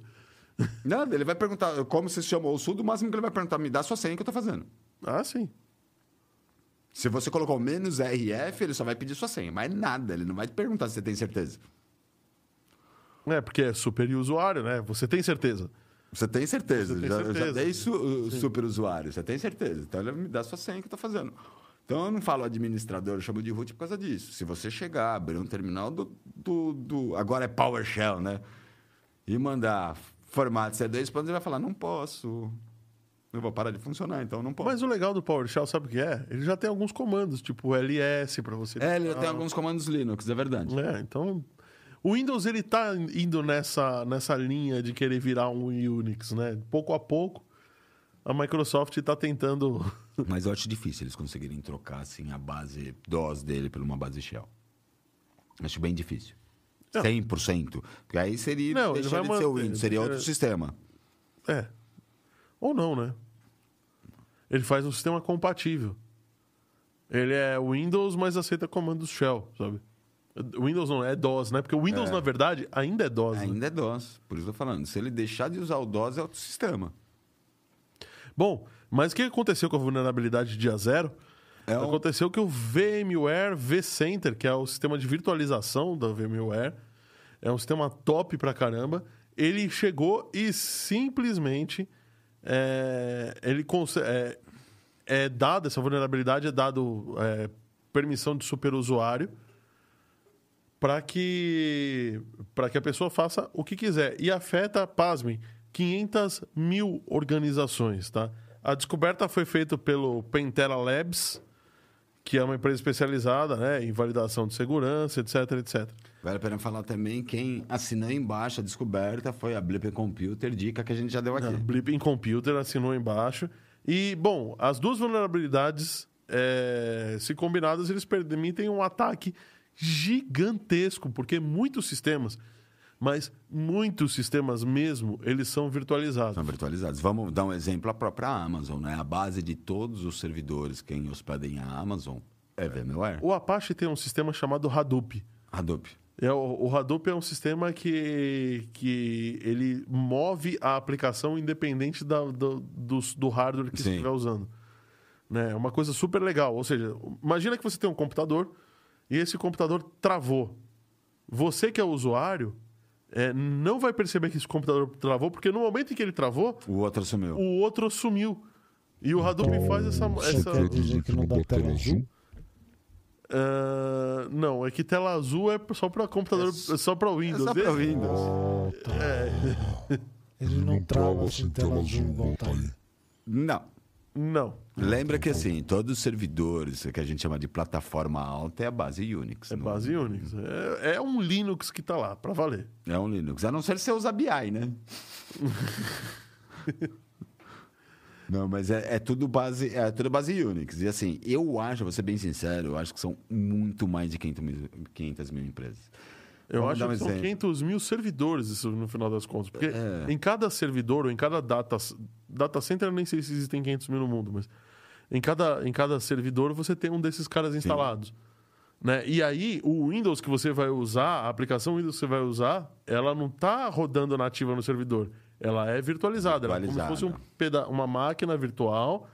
Nada, ele vai perguntar como você se chamou o sudo, o máximo que ele vai perguntar, me dá sua senha que eu tô fazendo. Ah, sim. Se você colocou menos RF, ele só vai pedir sua senha, mas nada, ele não vai te perguntar se você tem certeza. É, porque é super usuário, né? Você tem certeza. Você tem certeza. Você tem já, eu já certeza. dei su, super usuário. Você tem certeza. Então ele me dá sua senha que eu tô fazendo. Então eu não falo administrador, eu chamo de root por causa disso. Se você chegar, abrir um terminal do. do, do- agora é PowerShell, né? E mandar formato C2, ele vai falar, não posso. Eu vou parar de funcionar, então não posso. Mas o legal do PowerShell, sabe o que é? Ele já tem alguns comandos, tipo ls para você. É, ele tem alguns comandos Linux, é verdade. É, então. O Windows ele tá indo nessa, nessa linha de querer virar um Unix, né? Pouco a pouco, a Microsoft está tentando. Mas eu acho difícil eles conseguirem trocar assim, a base DOS dele por uma base Shell. Acho bem difícil. Não. 100%. Porque aí seria Não, ele vai de ser o manter, Windows, seria outro porque- sistema. É. Ou não, né? Ele faz um sistema compatível. Ele é Windows, mas aceita comandos shell, sabe? Windows não, é DOS, né? Porque o Windows, É. na verdade, ainda é DOS. né? Ainda é DOS. Por isso eu tô falando. Se ele deixar de usar o DOS, é outro sistema. Bom, mas o que aconteceu com a vulnerabilidade dia zero? É um- Aconteceu que o VMware vCenter, que é o sistema de virtualização da VMware, é um sistema top pra caramba, ele chegou e simplesmente é, ele é, é dado, essa vulnerabilidade é dado é, permissão de superusuário para que, para que a pessoa faça o que quiser. E afeta, pasmem, 500 mil organizações. Tá? A descoberta foi feita pelo Pentera Labs, que é uma empresa especializada né, em validação de segurança, etc, etc. Vale a pena falar também quem assinou embaixo a descoberta foi a Blip Computer, dica que a gente já deu aqui. A Blipping Computer assinou embaixo. E, bom, as duas vulnerabilidades, é, se combinadas, eles permitem um ataque gigantesco, porque muitos sistemas, mas muitos sistemas mesmo, eles são virtualizados. São virtualizados. Vamos dar um exemplo, a própria Amazon, né? A base de todos os servidores, quem hospedem a Amazon, é VMware. O Apache tem um sistema chamado Hadoop. Hadoop. É, o, o Hadoop é um sistema que, que ele move a aplicação independente da- do, do, do hardware que Sim. estiver usando. Né? É uma coisa super legal. Ou seja, imagina que você tem um computador e esse computador travou. Você que é o usuário é, não vai perceber que esse computador travou, porque no momento em que ele travou, O outro assumiu. o outro sumiu. E o Hadoop faz essa. Você essa... quer dizer que não dá tela azul? Ah, não, é que tela azul é só para computador, é só para Windows. só pra Windows. Ah, tá. Ele não trava sem tela azul igual tá aí. Não. Não. Lembra que assim, todos os servidores que a gente chama de plataforma alta é a base Unix. É não- base Unix. É, é um Linux que tá lá, para valer. É um Linux. A não ser se você usa BI, né? Não, mas é, é tudo base, é tudo base Unix. E assim, eu acho, vou ser bem sincero, eu acho que são muito mais de 500 mil, 500 mil empresas. Eu Vamos acho um que são exemplo. 500 mil servidores, isso no final das contas. Porque É. em cada servidor, ou em cada data, data center, eu nem sei se existem 500 mil no mundo, mas em cada, em cada servidor você tem um desses caras instalados. Né? E aí, o Windows que você vai usar, a aplicação Windows que você vai usar, ela não está rodando nativa no servidor. Ela é virtualizada. Ela é como se fosse um Virtualizada. uma máquina virtual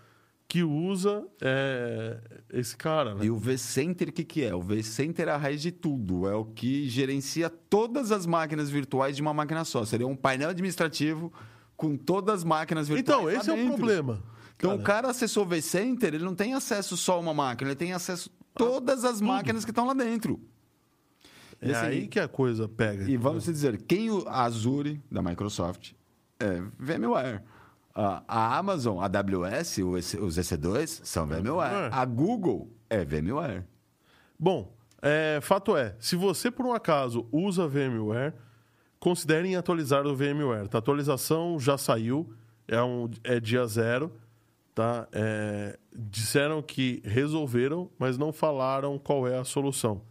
que usa é, esse cara. Né? E o vCenter, o que, que é? O vCenter é a raiz de tudo. É o que gerencia todas as máquinas virtuais de uma máquina só. Seria um painel administrativo com todas as máquinas virtuais. Então, esse é o problema. Então, cara. o cara acessou o vCenter, ele não tem acesso só a uma máquina, ele tem acesso a todas as máquinas que estão lá dentro. E É assim, aí que a coisa pega. E vamos dizer, quem o a Azure da Microsoft é VMware. A, a Amazon, a AWS, os EC2 são VMware. É. A Google é VMware. Bom, é, fato é, se você por um acaso usa VMware, considerem atualizar o VMware. Tá? A atualização já saiu, é, um, é dia zero. Tá? É, disseram que resolveram, mas não falaram qual é a solução.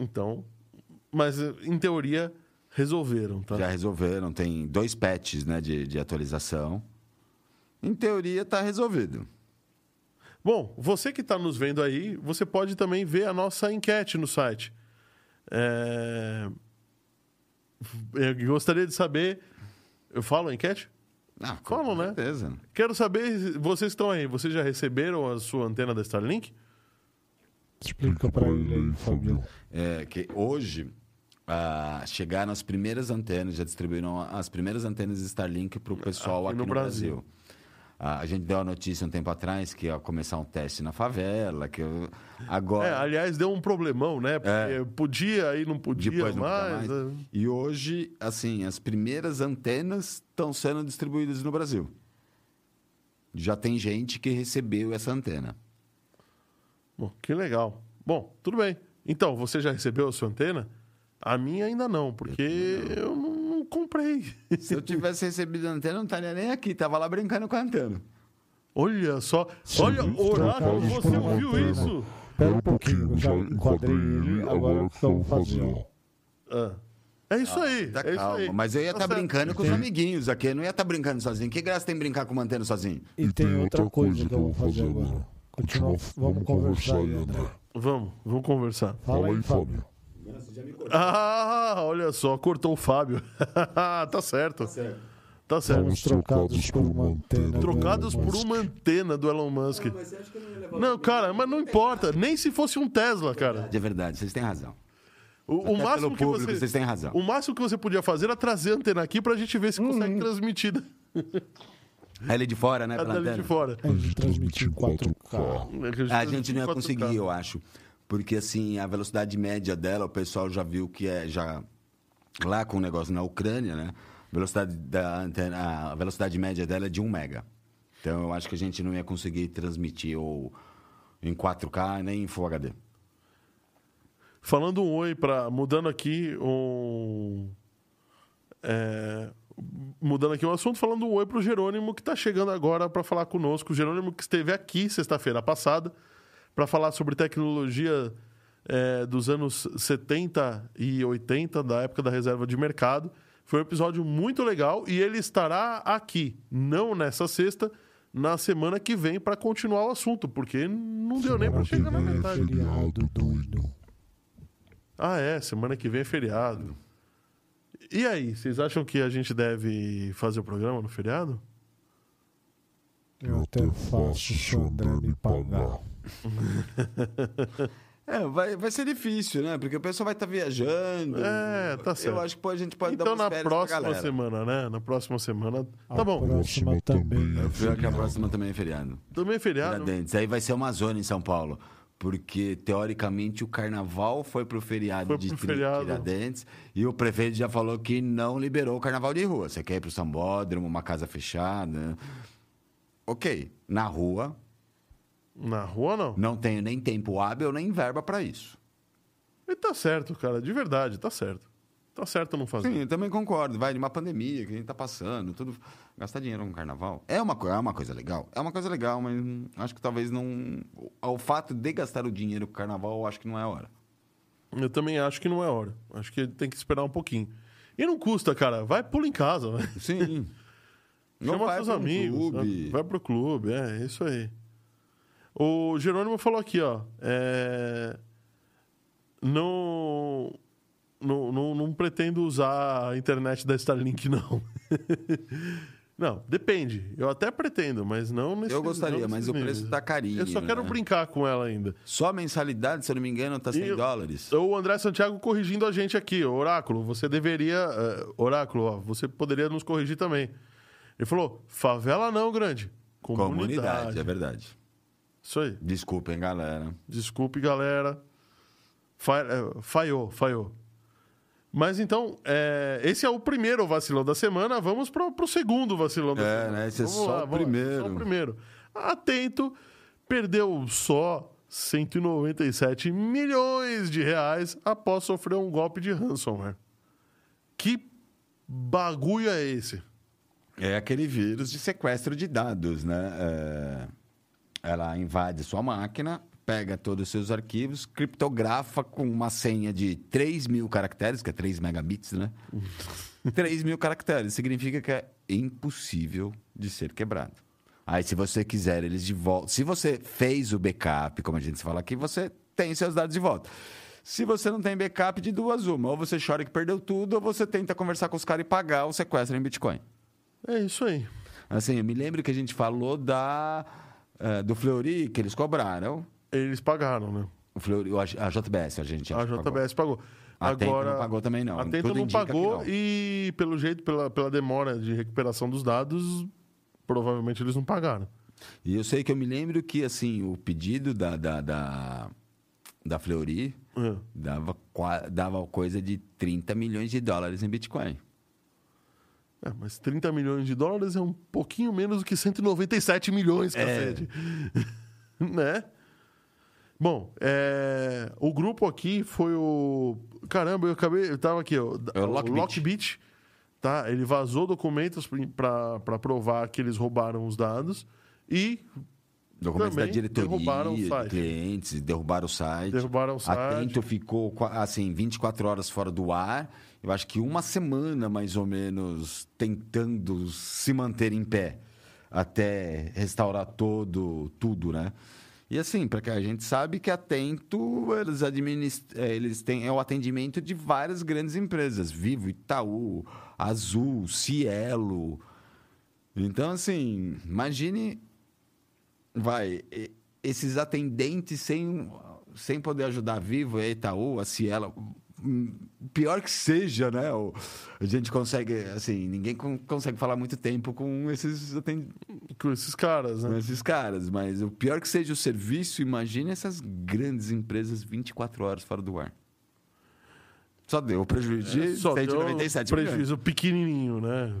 Então, mas em teoria resolveram. Tá? Já resolveram, tem dois patches né, de, de atualização. Em teoria, está resolvido. Bom, você que está nos vendo aí, você pode também ver a nossa enquete no site. É, Eu gostaria de saber. Eu falo a enquete? Ah, Falam, né? certeza. Quero saber, vocês estão aí, vocês já receberam a sua antena da Starlink? Explica pra ele aí, Fabio. É que hoje, ah, chegaram as primeiras antenas, já distribuíram as primeiras antenas Starlink para o pessoal Aqui aqui, no no, Brasil. Brasil. A gente deu a notícia um tempo atrás que ia começar um teste na favela, que eu- agora... É, aliás, deu um problemão, né? Porque podia e não podia Depois não mais. mais. é. E hoje, assim, as primeiras antenas estão sendo distribuídas no Brasil. Já tem gente que recebeu essa antena. Bom, que legal. Bom, tudo bem. Então, você já recebeu a sua antena? A minha ainda não, porque eu não, não comprei. Se eu tivesse recebido a antena, eu não estaria nem aqui. Tava lá brincando com a antena. Olha só. Sim, Olha, trocamos você ouviu isso? Pera um pouquinho, já enquadrei ele, agora o que eu vou fazer? Ah, é isso aí. Tá é isso calma. aí. Mas eu ia estar certo. brincando com os amiguinhos aqui. Eu não ia estar brincando sozinho. Que graça tem brincar com uma antena sozinho? E tem outra coisa que eu vou fazer agora. Continua, vamos conversar aí, André. Vamos, vamos conversar. Fala aí, Fábio. Ah, olha só, cortou o Fábio. tá certo. Tá certo. Fomos trocados por uma antena. do Trocados Elon por Musk. uma antena do Elon Musk. Não, cara, mas não importa. Nem se fosse um Tesla, cara. De verdade, vocês têm razão. O, o máximo pelo que público, você, vocês têm razão. O máximo que você podia fazer era trazer a antena aqui pra gente ver se consegue transmitir Ela de fora, né? a Pela dali de fora. A gente transmitir em 4K. A gente não ia 4K. conseguir, eu acho. Porque, assim, a velocidade média dela, o pessoal já viu que é já lá com o negócio na Ucrânia, né? Velocidade, da antena, a velocidade média dela é de 1 mega. Então, eu acho que a gente não ia conseguir transmitir ou em 4K nem em Full HD. Falando um oi para mudando aqui um é, mudando aqui o assunto, falando um oi pro Jerônimo que está chegando agora para falar conosco. O Jerônimo que esteve aqui sexta-feira passada para falar sobre tecnologia é, dos anos 70 e 80, da época da reserva de mercado. Foi um episódio muito legal e ele estará aqui, não nessa sexta, na semana que vem para continuar o assunto, porque não deu nem para chegar na Semana é metade. feriado doido. Ah, é, semana que vem é feriado. E aí, vocês acham que a gente deve fazer o programa no feriado? Eu até faço se o André me pagar. É, vai, vai ser difícil, né? Porque o pessoal vai estar viajando. É, tá certo. Eu acho que pô, a gente pode então, dar umas na próxima semana, né? Na próxima semana. Tá A bom. próxima também é Pior que a feriado. próxima também é feriado. Também é feriado. Tiradentes. Aí vai ser uma zona em São Paulo. Porque, teoricamente, o carnaval foi pro feriado Foi de pro Tri- feriado. Tiradentes e o prefeito já falou que não liberou o carnaval de rua. Você quer ir pro sambódromo, uma casa fechada. Ok. Na rua, Na rua, não. não tenho nem tempo hábil nem verba para isso. E tá certo, cara. De verdade, tá certo. Tá certo não fazer. Sim, eu também concordo. Vai de uma pandemia que a gente tá passando, tudo. Gastar dinheiro com carnaval. É uma, é uma coisa legal. É uma coisa legal, mas acho que talvez não. O, o fato de gastar o dinheiro com carnaval, eu acho que não é a hora. Eu também acho que não é hora. Acho que tem que esperar um pouquinho. E não custa, cara. Vai, pula em casa, né? Sim. Chama seus amigos. clube. né? Vai pro clube, é, é isso aí. O Jerônimo falou aqui, ó. É... Não, não, não, não pretendo usar a internet da Starlink, não. não, depende. Eu até pretendo, mas não nesse Eu gostaria, não mas o preço níveis. tá carinho. Eu só quero né? brincar com ela ainda. Só a mensalidade, se eu não me engano, tá 100 E- dólares. O André Santiago corrigindo a gente aqui. Oráculo, você deveria. eh, Oráculo, ó, você poderia nos corrigir também. Ele falou: favela não, grande. Comunidade. Comunidade, é verdade. Isso aí. Desculpem, galera. Desculpe, galera. Eh, Falhou, falhou. Mas então, eh, esse é o primeiro vacilão da semana. Vamos para o segundo vacilão da É, semana. né? Esse é Vamos só o vamos primeiro. só o primeiro. Atento, perdeu só 197 milhões de reais após sofrer um golpe de ransomware. Que bagulho é esse? É aquele vírus de sequestro de dados, né? É, Ela invade sua máquina, pega todos os seus arquivos, criptografa com uma senha de 3 mil caracteres, que é 3 megabits, né? 3 mil caracteres. Significa que é impossível de ser quebrado. Aí, se você quiser eles de volta... Se você fez o backup, como a gente fala aqui, você tem seus dados de volta. Se você não tem backup, de duas uma. Ou você chora que perdeu tudo, ou você tenta conversar com os caras e pagar o sequestro em Bitcoin. É isso aí. Assim, eu me lembro que a gente falou da, eh, do Fleury, que eles cobraram. Eles pagaram, né? O Fleury, o- a JBS, a gente A que pagou. JBS pagou. A Tento Agora, não pagou também, não. A Tento Tudo não pagou não. e, pelo jeito, pela, pela demora de recuperação dos dados, provavelmente eles não pagaram. E eu sei que eu me lembro que, assim, o pedido da, da, da, da Fleury É. dava, dava coisa de 30 milhões de dólares em Bitcoin. É, mas 30 milhões de dólares é um pouquinho menos do que 197 milhões, É. cacete. né? Bom, é, o grupo aqui foi o. Caramba, eu acabei. Eu tava aqui, ó. É o Lockbit. Lockbit, tá? Ele vazou documentos para provar que eles roubaram os dados e Documentos Também da diretoria, derrubaram o site. clientes, derrubaram o site. derrubaram o site. Tento ficou, assim, 24 horas fora do ar. Eu acho que uma semana, mais ou menos, tentando se manter em pé. Até restaurar todo, tudo, né? E assim, para que a gente sabe que a Tento, eles, administ... eh, eles têm é o atendimento de várias grandes empresas. Vivo, Itaú, Azul, Cielo. Então, assim, imagine vai, esses atendentes sem, sem poder ajudar a Vivo, a Itaú, a Cielo, pior que seja, né? o- a gente consegue, assim, ninguém con- consegue falar muito tempo com esses, Com esses caras, com né? esses caras, mas o pior que seja o serviço, imagine essas grandes empresas 24 horas fora do ar. Só deu prejuízo de É, Só deu 197 milhões. prejuízo pequenininho, né?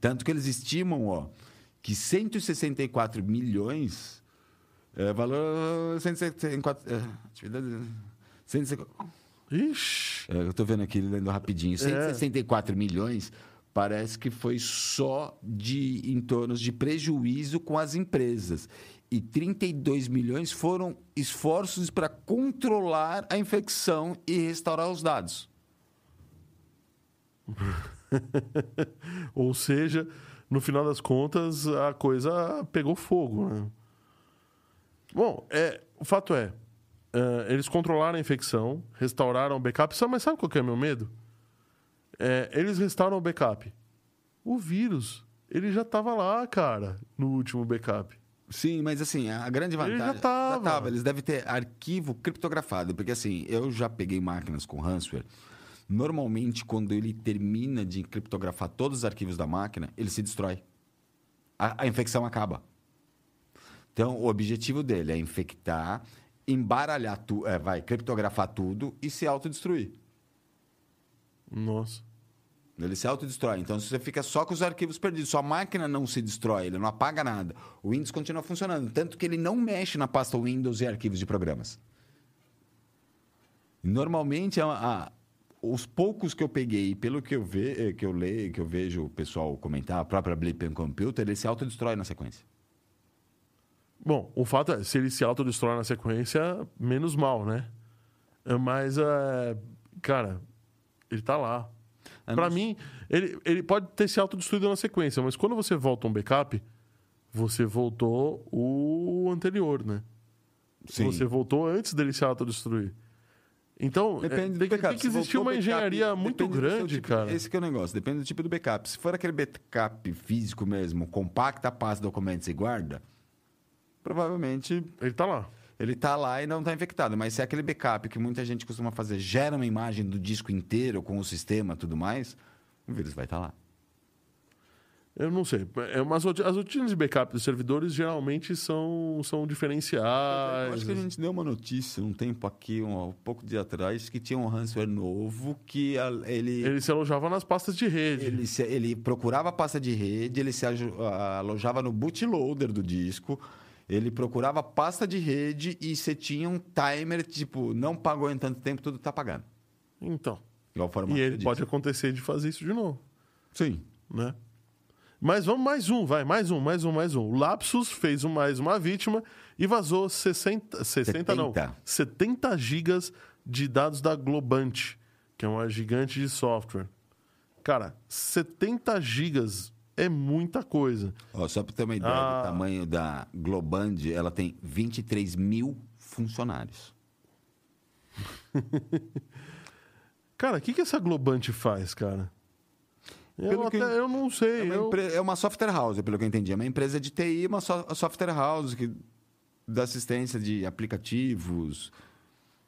Tanto que eles estimam ó, que 164 milhões é valor. 164, é, atividade, 164, Ixi. é, eu tô vendo aqui lendo rapidinho. 164 milhões parece que foi só de em torno de prejuízo com as empresas. E 32 milhões foram esforços para controlar a infecção e restaurar os dados. Ou seja, no final das contas, a coisa pegou fogo, né? Bom, é, o fato é, é, eles controlaram a infecção, restauraram o backup. Mas sabe qual que é o meu medo? É, eles restauram o backup. O vírus, ele já estava lá, cara, no último backup. Sim, mas assim, a grande Ele vantagem. já tava. Eles devem ter arquivo criptografado, porque assim, eu já peguei máquinas com ransomware. Normalmente, quando ele termina de criptografar todos os arquivos da máquina, ele se destrói. A, a infecção acaba. Então, o objetivo dele é infectar, embaralhar tudo, é, vai criptografar tudo e se autodestruir. Nossa. Ele se autodestrói. Então, você fica só com os arquivos perdidos. Sua máquina não se destrói, ele não apaga nada. O Windows continua funcionando. Tanto que ele não mexe na pasta Windows e arquivos de programas. Normalmente, a- a- os poucos que eu peguei, pelo que eu, ve, eh, que eu leio, que eu vejo o pessoal comentar, a própria Blip Computer, ele se autodestrói na sequência. Bom, o fato é, se ele se autodestrói na sequência, menos mal, né? É, Mas, é, cara, ele tá lá. É, Pra mas- mim, ele, ele pode ter se autodestruído na sequência, mas quando você volta um backup, você voltou o anterior, né? Sim. Você voltou antes dele se autodestruir. Então, é, Depende do tem, que- backup. tem que existir uma backup, engenharia muito do grande, tipo- cara. Esse que é o negócio, depende do tipo do backup. Se for aquele backup físico mesmo, compacta, passa documentos e guarda, provavelmente Ele tá lá. ele tá lá e não tá infectado. Mas se é aquele backup que muita gente costuma fazer, gera uma imagem do disco inteiro com o sistema e tudo mais, o vírus vai estar lá. Eu não sei. É roti- as rotinas de backup dos servidores geralmente são, são diferenciais. Eu acho que a gente deu uma notícia um tempo aqui, um, um pouco de atrás, que tinha um ransomware novo que a- ele Ele se alojava nas pastas de rede. Ele, se- ele procurava a pasta de rede, ele se alojava no bootloader do disco, ele procurava pasta de rede e você tinha um timer, tipo, não pagou em tanto tempo, tudo tá pagando. Então. Igual formato E ele pode acontecer de fazer isso de novo, Sim. né? Mas vamos mais um, vai, mais um, mais um, mais um. O Lapsus fez mais uma vítima e vazou 60, 60 não, 70. 70 gigas de dados da Globant, que é uma gigante de software. Cara, 70 gigas é muita coisa. Ó, só para ter uma ideia Ah. do tamanho da Globand, ela tem 23 mil funcionários. Cara, o que, que essa Globant faz, cara? Eu, até, eu não sei. É uma, eu- empre- é uma software house, pelo que eu entendi. É uma empresa de TI, uma so- software house que dá assistência de aplicativos.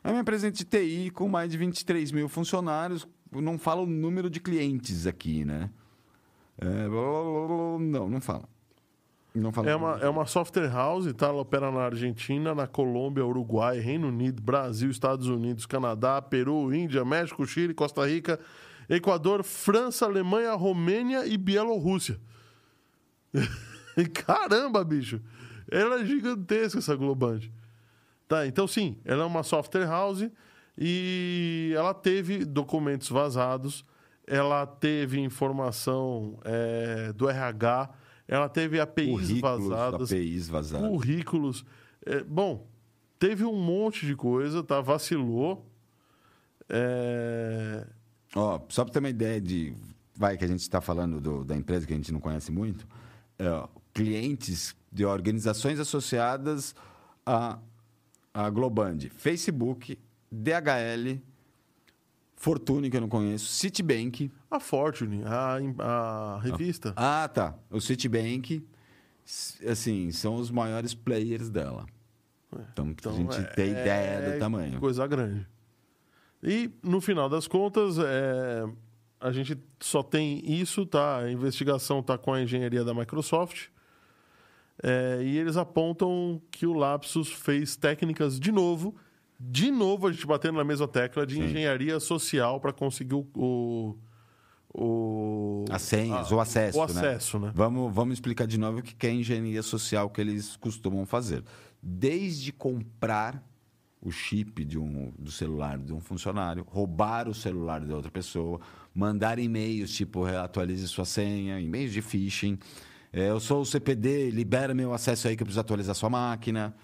É uma empresa de TI com mais de 23 mil funcionários. Não fala o número de clientes aqui, né? É, não, não fala. Não fala. É uma, é uma software house, tá? Ela opera na Argentina, na Colômbia, Uruguai, Reino Unido, Brasil, Estados Unidos, Canadá, Peru, Índia, México, Chile, Costa Rica, Equador, França, Alemanha, Romênia e Bielorrússia. Caramba, bicho! Ela é gigantesca, essa Globand. Tá, então sim, ela é uma software house e ela teve documentos vazados, ela teve informação é, do RH, ela teve APIs Currículos, vazadas, APIs vazadas. currículos. É, bom, teve um monte de coisa, tá? Vacilou. É, Ó, só para ter uma ideia de. Vai, que a gente está falando do- da empresa que a gente não conhece muito. é, clientes de organizações associadas a, a Globand: Facebook, DHL, Fortune, que eu não conheço, Citibank. a Fortune, a, a revista. Ah, tá. O Citibank, assim, são os maiores players dela. Então, Então, a gente é- tem ideia é do tamanho. Coisa grande. E, no final das contas, é, a gente só tem isso, tá? A investigação tá com a engenharia da Microsoft. É, e eles apontam que o Lapsus fez técnicas de novo, de novo a gente batendo na mesma tecla de Sim. engenharia social para conseguir o, o, o- As senhas, a- o acesso, o né? acesso, né? Vamos, vamos explicar de novo o que é engenharia social que eles costumam fazer. Desde comprar o chip de um, do celular de um funcionário, roubar o celular de outra pessoa, mandar e-mails tipo atualize sua senha, e-mails de phishing. É, eu sou o CPD, libera meu acesso aí que eu preciso atualizar sua máquina.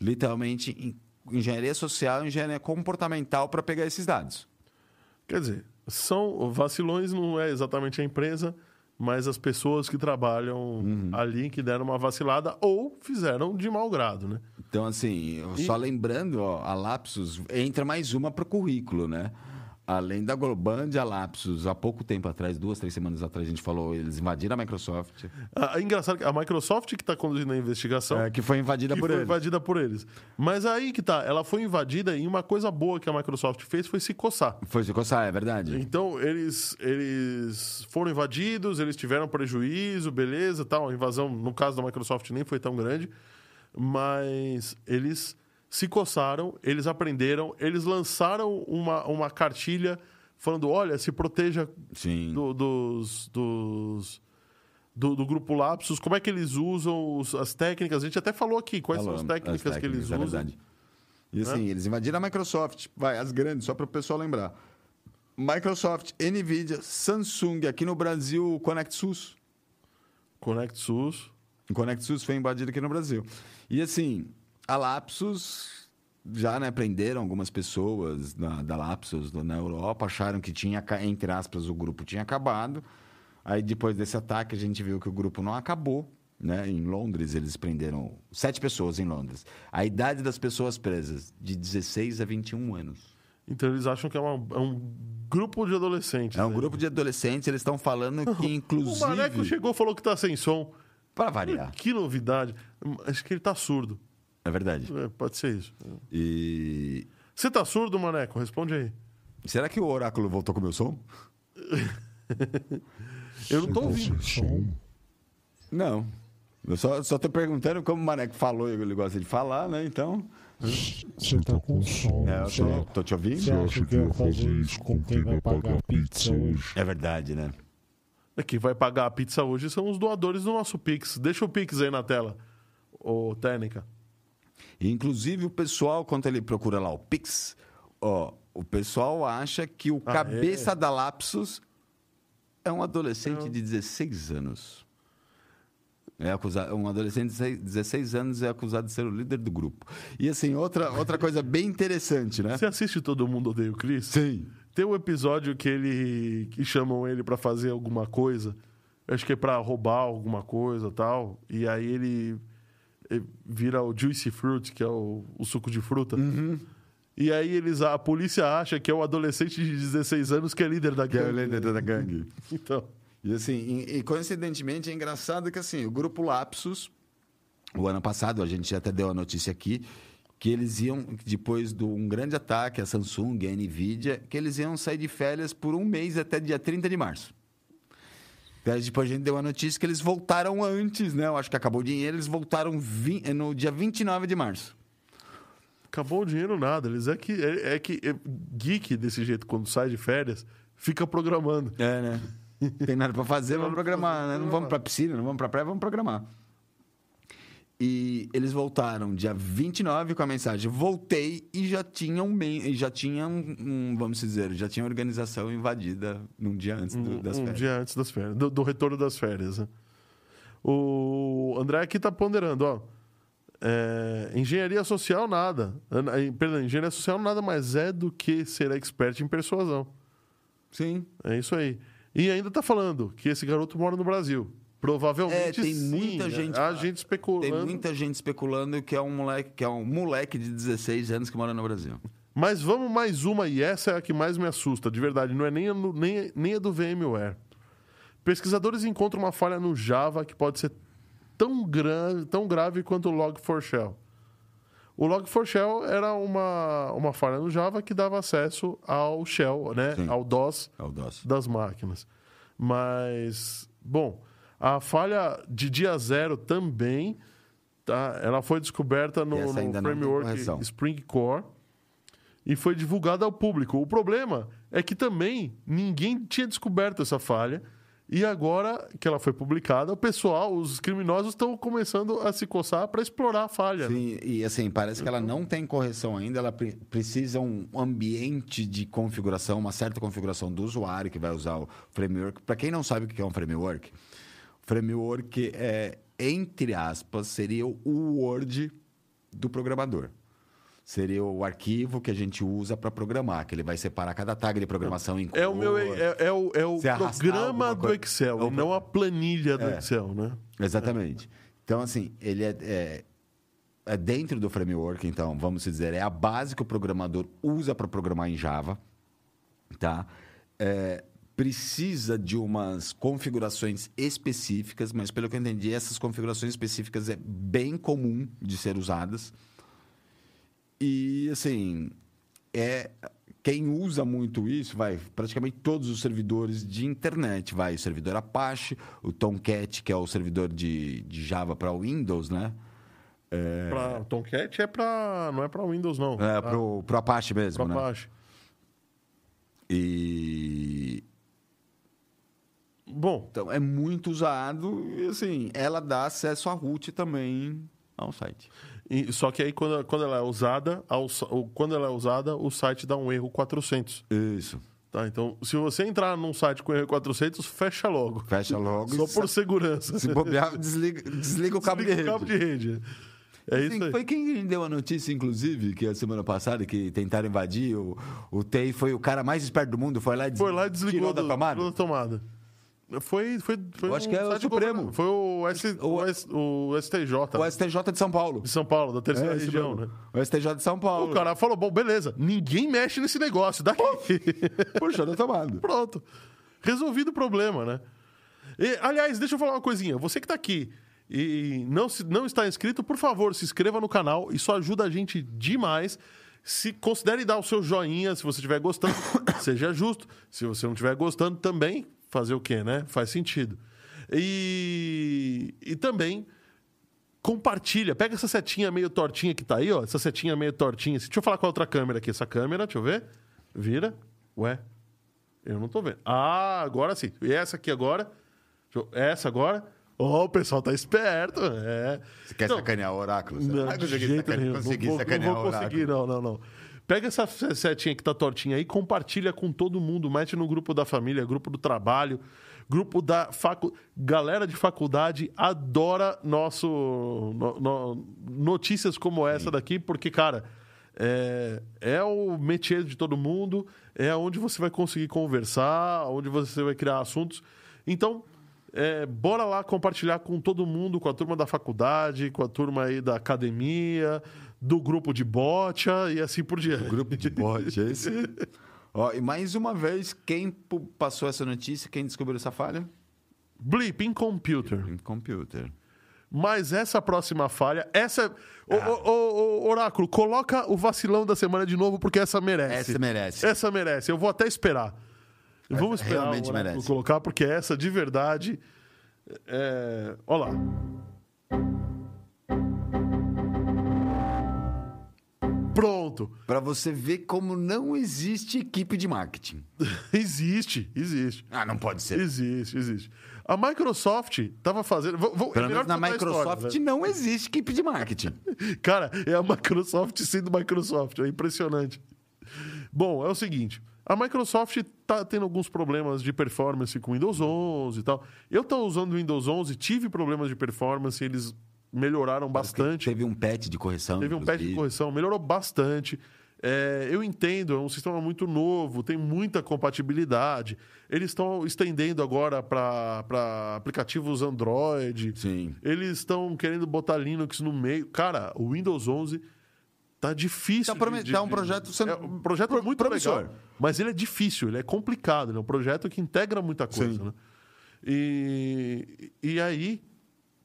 Literalmente, en- engenharia social e engenharia comportamental para pegar esses dados. Quer dizer, são vacilões não é exatamente a empresa, mas as pessoas que trabalham Uhum. ali que deram uma vacilada ou fizeram de mau grado, né? Então, assim, eu só lembrando, ó, a Lapsus entra mais uma para o currículo, né? Além da Globand, a Lapsus, há pouco tempo atrás, duas, três semanas atrás, a gente falou, eles invadiram a Microsoft, Ah, é engraçado que a Microsoft que está conduzindo a investigação é, que foi invadida que por foi eles. invadida por eles. Mas aí que tá, ela foi invadida e uma coisa boa que a Microsoft fez foi se coçar. Foi se coçar, é verdade. Então, eles, eles foram invadidos, eles tiveram prejuízo, beleza, tal. A invasão, no caso da Microsoft, nem foi tão grande. Mas eles se coçaram, eles aprenderam, eles lançaram uma, uma cartilha falando: olha, se proteja do- dos. dos do, do grupo Lapsus, como é que eles usam os- as técnicas? A gente até falou aqui quais são as técnicas, as que eles técnicas, é usam. verdade. E assim, eles invadiram a Microsoft, vai, as grandes, só para o pessoal lembrar. Microsoft, Nvidia, Samsung, aqui no Brasil, o ConnectSUS. Connect SUS. O ConnectSUS foi invadido aqui no Brasil. E assim, a Lapsus já né, prenderam algumas pessoas da, da Lapsus na Europa, acharam que tinha, entre aspas, o grupo tinha acabado. Aí depois desse ataque a gente viu que o grupo não acabou. Né? Em Londres eles prenderam sete pessoas em Londres. A idade das pessoas presas, de 16 a 21 anos. Então eles acham que é, uma- é um grupo de adolescentes. É um né? grupo de adolescentes, eles estão falando que O inclusive... Maneco chegou e falou que tá sem som. Para variar. Que novidade. Acho que ele tá surdo. É verdade. É, pode ser isso. E Você tá surdo, Maneco? Responde aí. será que o oráculo voltou com o meu som? Eu não tô Você tá ouvindo. sem som? Não. Eu só, só tô perguntando como o Maneco falou e ele gosta de falar, né? Então. Você tá com som. É, eu tô, tô te ouvindo? você acha que ia fazer isso com quem vai pagar a pizza hoje? É verdade, né? É, Quem vai pagar a pizza hoje são os doadores do nosso Pix. Deixa o Pix aí na tela, ô Técnica. Inclusive, o pessoal, quando ele procura lá o Pix, ó, o pessoal acha que o Ah, cabeça da Lapsus é um adolescente de 16 anos. É acusado, um adolescente de 16 anos é acusado de ser o líder do grupo. E assim, outra, outra coisa bem interessante, né? Você assiste Todo Mundo Odeia o Chris? Sim. Tem um episódio que ele que chamam ele pra fazer alguma coisa. Acho que é pra roubar alguma coisa tal. E aí ele vira o Juicy Fruit, que é o, o suco de fruta. Uhum. E aí eles, a polícia acha que é o adolescente de 16 anos que é líder da Que é o gangue. líder da gangue. Então, E assim, e, e coincidentemente é engraçado que assim, o grupo Lapsus, o ano passado, a gente até deu a notícia aqui, que eles iam, depois de um grande ataque à Samsung, à Nvidia, que eles iam sair de férias por um mês até dia 30 de março. Daí depois a gente deu a notícia que eles voltaram antes, né? Eu acho que acabou o dinheiro, eles voltaram vi- no dia 29 de março. Acabou o dinheiro, nada. Eles é que, é, é que é, geek desse jeito, quando sai de férias, fica programando. É, né? Tem nada pra fazer, vamos programar. né? Não vamos pra piscina, não vamos pra praia, vamos programar. E eles voltaram dia 29 com a mensagem: voltei e já tinham, e já tinham um, vamos dizer, já tinha organização invadida num dia antes do- das um férias. dia antes das férias, do, do retorno das férias. né? O André aqui tá ponderando, ó. É, engenharia social, nada. Perdão, engenharia social nada mais é do que ser expert em persuasão. Sim. É isso aí. E ainda tá falando que esse garoto mora no Brasil. Provavelmente É, tem sim. muita gente- A gente especulando. Tem muita gente especulando que é um moleque, que é um moleque de 16 anos que mora no Brasil. Mas vamos mais uma, e essa é a que mais me assusta, de verdade. Não é nem a, nem, nem a do VMware. Pesquisadores encontram uma falha no Java que pode ser tão, gran, tão grave quanto o Log4Shell. O Log4Shell era uma, uma falha no Java que dava acesso ao shell, né? Sim. ao DOS É o DOS. das máquinas. Mas, bom, a falha de dia zero também, tá? ela foi descoberta no, no framework. Spring Core e foi divulgada ao público. O problema é que também ninguém tinha descoberto essa falha. E agora que ela foi publicada, o pessoal, os criminosos estão começando a se coçar para explorar a falha. né? Sim, e assim, parece que ela não tem correção ainda, ela pre- precisa um ambiente de configuração, uma certa configuração do usuário que vai usar o framework. Para quem não sabe o que é um framework, framework é, entre aspas, seria o Word do programador. Seria o arquivo que a gente usa para programar, que ele vai separar cada tag de programação em É o meu é, é o, é o programa do Excel, É o não a planilha do É. Excel, né? Exatamente. Então, assim, ele é, é, é dentro do framework, então, vamos dizer, é a base que o programador usa para programar em Java, tá? É, precisa de umas configurações específicas, mas pelo que eu entendi, essas configurações específicas é bem comum de ser usadas. E, assim, é quem usa muito isso, vai, praticamente todos os servidores de internet, vai, o servidor Apache, o Tomcat, que é o servidor de, de Java para Windows, né? Pra, Tomcat é para não é para Windows não. É, pro, pro Apache mesmo, Pra né? Apache. E Bom, então é muito usado e assim, ela dá acesso a root também ao site. e- só que aí quando, quando ela é usada, ao, quando ela é usada, o site dá um erro 400. Isso. Tá? Então, se você entrar num site com erro 400, fecha logo. Fecha logo. Só por se, segurança. se bobear, desliga, desliga o cabo de Desliga rede. o cabo de rede. É isso Sim, aí. Foi quem deu a notícia, inclusive, que a semana passada, que tentaram invadir, o, o TEI foi o cara mais esperto do mundo, foi lá e, Foi lá e desligou tirou da do- tomada. tirou da tomada. Foi, foi, foi acho um que é o Supremo. Foi o, S, o, S- o STJ O STJ de São Paulo. de São Paulo, da terceira É, região, né? O STJ de São Paulo. O cara falou, bom, beleza, ninguém mexe nesse negócio, daqui. puxou da tomada. Pronto. Resolvido o problema, né? E, aliás, deixa eu falar uma coisinha. Você que tá aqui e não, se, não está inscrito, por favor, se inscreva no canal. Isso ajuda a gente demais. Se considere dar o seu joinha se você estiver gostando, seja justo. Se você não estiver gostando, também fazer o quê, né? Faz sentido. E, e também compartilha. Pega essa setinha meio tortinha que tá aí, ó. Essa setinha meio tortinha. Deixa eu falar com a outra câmera aqui. Essa câmera, deixa eu ver. Vira. Ué, eu não tô vendo. Ah, agora sim. E essa aqui agora? Eu- Essa agora? Ó, o pessoal tá esperto. É. Você quer Então, sacanear o oráculo? Você Não, vai de jeito nenhum. Não vou, não vou conseguir, não, não, não. Pega essa setinha que tá tortinha aí, compartilha com todo mundo, mete no grupo da família, grupo do trabalho, grupo da facu... galera de faculdade adora nosso no- no- notícias como essa daqui, porque cara, é, é o métier de todo mundo, é onde você vai conseguir conversar, onde você vai criar assuntos. Então, é, bora lá compartilhar com todo mundo, com a turma da faculdade, com a turma aí da academia, do grupo de bocha e assim por diante. Grupo de é esse? Ó, e mais uma vez, quem passou essa notícia, quem descobriu essa falha? Bleeping Computer. Em computer. Mas essa próxima falha, essa. Ô, ô, ô, ô, Oráculo, coloca o vacilão da semana de novo, porque essa merece. Essa merece. Essa merece. Eu vou até esperar. Vamos esperar realmente o merece. colocar, porque essa de verdade. É... Olha lá. Pronto. Pra você ver como não existe equipe de marketing. existe, existe. Ah, não pode ser. Existe, existe. A Microsoft estava fazendo. vou- vou- Pelo é menos na história, Microsoft né? não existe equipe de marketing. Cara, é a Microsoft sendo Microsoft. É impressionante. Bom, é o seguinte. A Microsoft tá tendo alguns problemas de performance com Windows 11 e tal. Eu tô usando o Windows 11, tive problemas de performance, eles melhoraram bastante. Teve um patch de correção. Teve um patch de correção, melhorou bastante. É, eu entendo, é um sistema muito novo, tem muita compatibilidade. Eles estão estendendo agora para aplicativos Android. Sim. Eles estão querendo botar Linux no meio. Cara, o Windows 11 tá difícil. Tá prome- tá um projeto sendo é um projeto pro- muito promissor. legal, mas ele é difícil, ele é complicado, ele é um projeto que integra muita coisa, Sim. né? E, e aí,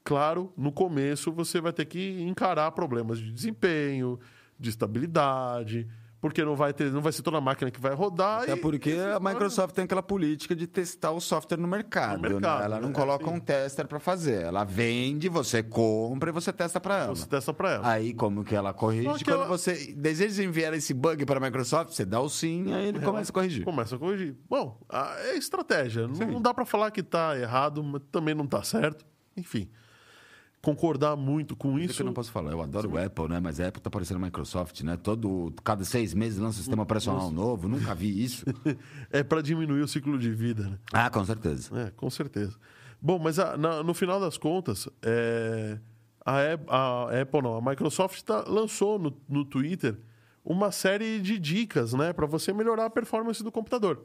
claro, no começo você vai ter que encarar problemas de desempenho, de estabilidade, porque não vai ter, não vai ser toda a máquina que vai rodar. Até e- porque e a Microsoft tem aquela política de testar o software no mercado. No mercado, né? Ela não né? coloca Sim. um tester para fazer. Ela vende, você compra e você testa para ela. Você testa para ela. Aí, como que ela corrige? Que Quando ela- você deseja enviar esse bug para a Microsoft, você dá o sim, aí ele começa a corrigir. Começa a corrigir. Bom, é estratégia. Não, não dá para falar que tá errado, mas também não tá certo. Enfim, concordar muito com Isso isso. que eu não posso falar. Eu adoro o Apple, né? Mas a Apple tá parecendo a Microsoft, né? Todo, cada seis meses lança um sistema operacional novo. Nunca vi isso. É para diminuir o ciclo de vida, né? ah, com certeza. É, com certeza. Bom, mas a- na- no final das contas, é, a, a Apple não, a Microsoft tá- lançou no, no Twitter uma série de dicas, né, para você melhorar a performance do computador.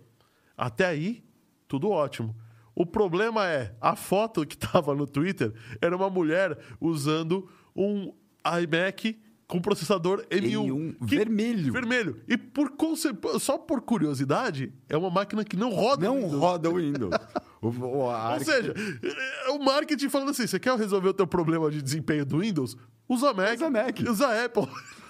Até aí, tudo ótimo. O problema é, a foto que estava no Twitter era uma mulher usando um iMac com processador M1. M1 vermelho. Vermelho. E por só por curiosidade, é uma máquina que não roda Não Windows. roda o Windows. O, o- Ou seja, é o marketing falando assim: você quer resolver o teu problema de desempenho do Windows? Usa Mac. Usa Mac. Usa Apple.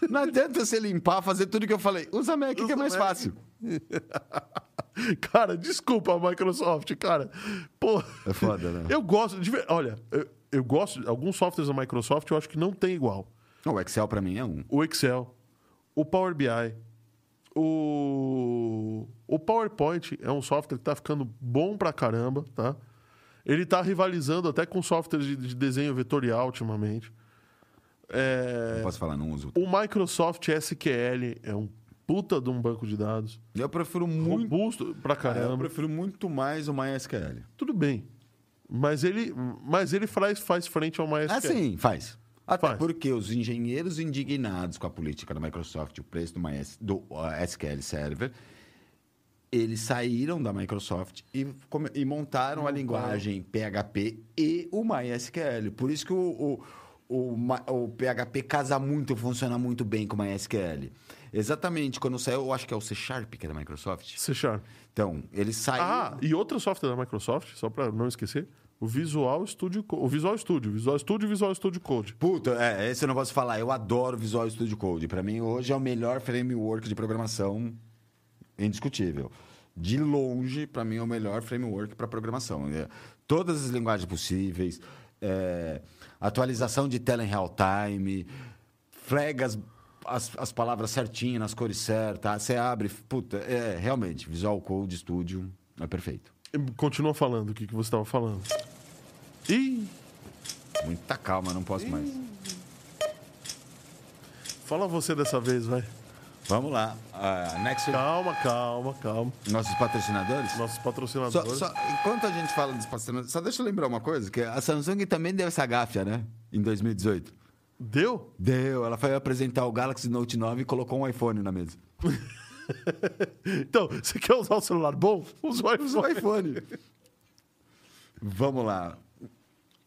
Não adianta você limpar, fazer tudo que eu falei. Usa Mac, que Usa é mais Mac. fácil. cara, desculpa, Microsoft, cara. Pô. É foda, né? Eu gosto. De, olha, eu, eu gosto. Alguns softwares da Microsoft eu acho que não tem igual. O Excel pra mim é um. O Excel, o Power BI, o, o PowerPoint é um software que tá ficando bom pra caramba, tá? Ele tá rivalizando até com softwares de, de desenho vetorial ultimamente. É, Não posso falar, não uso. O Microsoft SQL é um puta de um banco de dados. Eu prefiro muito. Robusto pra Eu caramba. prefiro muito mais o MySQL. Tudo bem. Mas ele, mas ele faz, faz frente ao MySQL. Ah, sim, faz. Até Faz. porque os engenheiros indignados com a política da Microsoft, o preço do, MyS, do uh, SQL Server, eles saíram da Microsoft e, e montaram a linguagem PHP e o MySQL. Por isso que o, o, o, o PHP casa muito, funciona muito bem com o MySQL. Exatamente, quando saiu, eu acho que é o C Sharp, que é da Microsoft. C Sharp. Então, eles saíram... Ah, e outro software da Microsoft, só para não esquecer, o Visual Studio, Co- o Visual Studio, Visual Studio e Visual Studio Code. Puta, é, esse eu não posso falar. Eu adoro Visual Studio Code. Pra mim, hoje é o melhor framework de programação indiscutível. De longe, pra mim, é o melhor framework para programação. É, todas as linguagens possíveis, é, atualização de tela em real time, flaga as, as, as palavras certinhas, nas cores certas. Você abre, puta, é, realmente, Visual Code Studio é perfeito. Continua falando o que, que você estava falando. Ih, Muita calma, não posso mais. fala você dessa vez, vai. Vamos lá. Ah, next, Calma, calma, calma. nossos patrocinadores? Nossos Só, patrocinadores. só- enquanto a gente fala dos patrocinadores, só deixa eu lembrar uma coisa, que a Samsung também deu essa gáfia, né? Em 2018. Deu? Deu, ela foi apresentar o Galaxy Note 9 e colocou um iPhone na mesa. Então, você quer usar o celular bom? Usa o iPhone. iPhone. Vamos lá.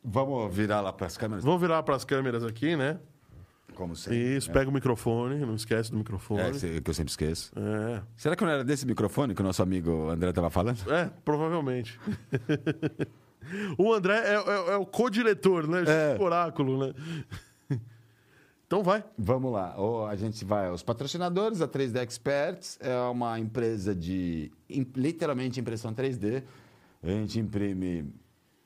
Vamos virar lá para as câmeras, Vamos virar para as câmeras aqui, né? como sempre. Isso, pega o microfone, não esquece do É, microfone. que que eu sempre esqueço. É, Será que não era desse microfone que o nosso amigo André estava falando? é, provavelmente. O André é, é- é o co-diretor, né? É. Oráculo, né? Então vai. Vamos lá. A gente vai aos patrocinadores. A 3D Experts é uma empresa de literalmente impressão 3D. A gente imprime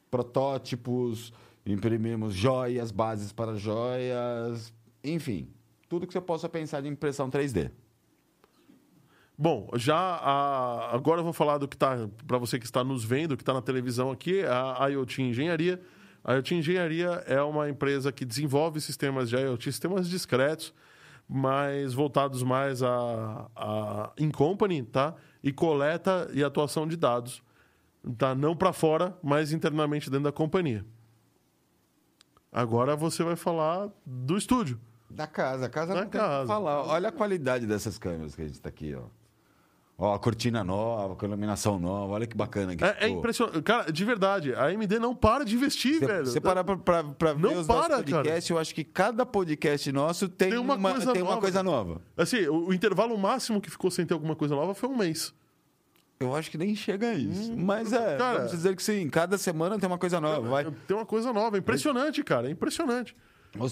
protótipos, imprimimos joias, bases para joias, enfim, tudo que você possa pensar de impressão 3D. Bom, já a- agora eu vou falar do que está para você que está nos vendo, que está na televisão aqui, a IoT Engenharia. A IoT Engenharia é uma empresa que desenvolve sistemas de IoT, sistemas discretos, mas voltados mais a, a in company, tá? E coleta e atuação de dados, tá? Não para fora, mas internamente dentro da companhia. Agora você vai falar do estúdio. Da casa, a casa Da não tem o que casa. falar. Olha a qualidade dessas câmeras que a gente está aqui, ó. Ó, a cortina nova, com iluminação nova, olha que bacana que É, é ficou. impressionante. Cara, de verdade, a AMD não para de investir, Se velho. você parar pra, pra, pra ver Não os para, podcasts, eu acho que cada podcast nosso tem, Tem uma uma, coisa tem uma nova. coisa nova. Assim, o, o intervalo máximo que ficou sem ter alguma coisa nova foi um mês. Eu acho que nem chega a isso. Mas é, Hum, cara- vamos dizer que sim, cada semana tem uma coisa nova. Vai. Tem uma coisa nova. É impressionante, cara. É impressionante.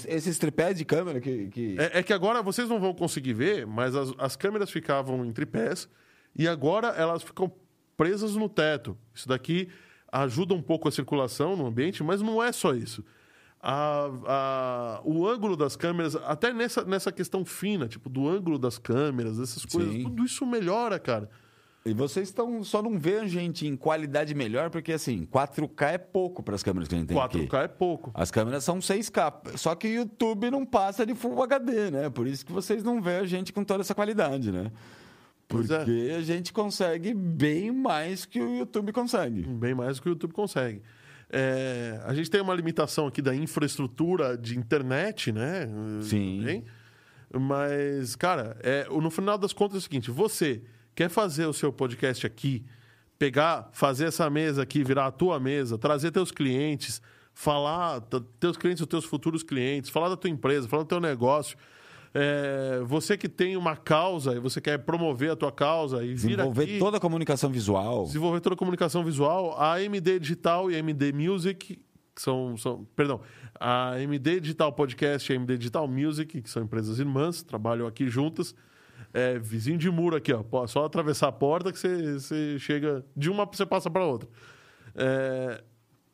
Esses tripés de câmera que. que... É, é que agora vocês não vão conseguir ver, mas as, as câmeras ficavam em tripés e agora elas ficam presas no teto. Isso daqui ajuda um pouco a circulação no ambiente, mas não é só isso. A- a- o ângulo das câmeras, até nessa, nessa questão fina, tipo, do ângulo das câmeras, essas coisas, Sim. tudo isso melhora, cara. E vocês estão só não a gente em qualidade melhor, porque assim, 4K é pouco para as câmeras que a gente tem 4K aqui. é pouco. As câmeras são 6K. Só que o YouTube não passa de Full HD, né? Por isso que vocês não vê a gente com toda essa qualidade, né? É. Porque a gente consegue bem mais que o YouTube consegue. Bem mais do que o YouTube consegue. É, a gente tem uma limitação aqui da infraestrutura de internet, né? Sim. Mas, cara, é, no final das contas é o seguinte: você quer fazer o seu podcast aqui, pegar, fazer essa mesa aqui, virar a tua mesa, trazer teus clientes, falar, teus clientes, os teus futuros clientes, falar da tua empresa, falar do teu negócio. É, você que tem uma causa e você quer promover a tua causa e vir Desenvolver aqui, toda a comunicação visual. desenvolver toda a comunicação visual, a AMD Digital e a AMD Music, que são, são. Perdão, a AMD Digital Podcast e a AMD Digital Music, que são empresas irmãs, trabalham aqui juntas. É, vizinho de muro aqui, ó. Só atravessar a porta que você, você chega. De uma você passa para outra. É,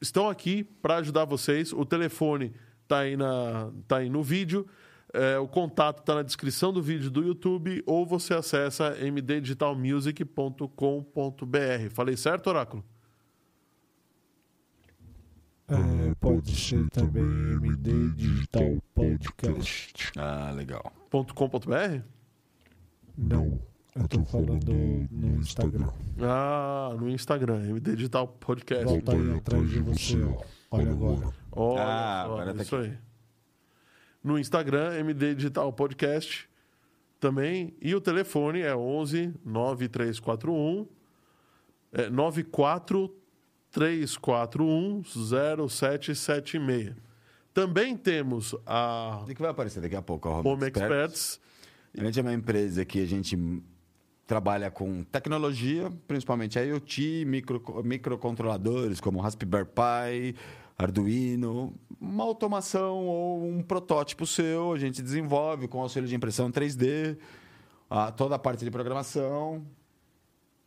estão aqui para ajudar vocês. O telefone tá aí, na, tá aí no vídeo. É, o contato está na descrição do vídeo do YouTube ou você acessa mddigitalmusic.com.br. Falei certo, Oráculo? É, pode ser também MD Digital Podcast. Ah, legal. .com.br? Não, eu tô falando no Instagram. Ah, no Instagram, MD Digital Podcast. Volta aí atrás de você, ó. Olha agora. Olha Ah, só, agora tá isso aqui. aí. No Instagram, MD Digital Podcast também. E o telefone é 11 9341 é 94 341 0776. Também temos a O que vai aparecer daqui a pouco? A Home Experts. A gente é uma empresa que a gente trabalha com tecnologia, principalmente IoT, micro, microcontroladores como Raspberry Pi, Arduino, uma automação ou um protótipo seu, a gente desenvolve com auxílio de impressão 3D, a- toda a parte de programação.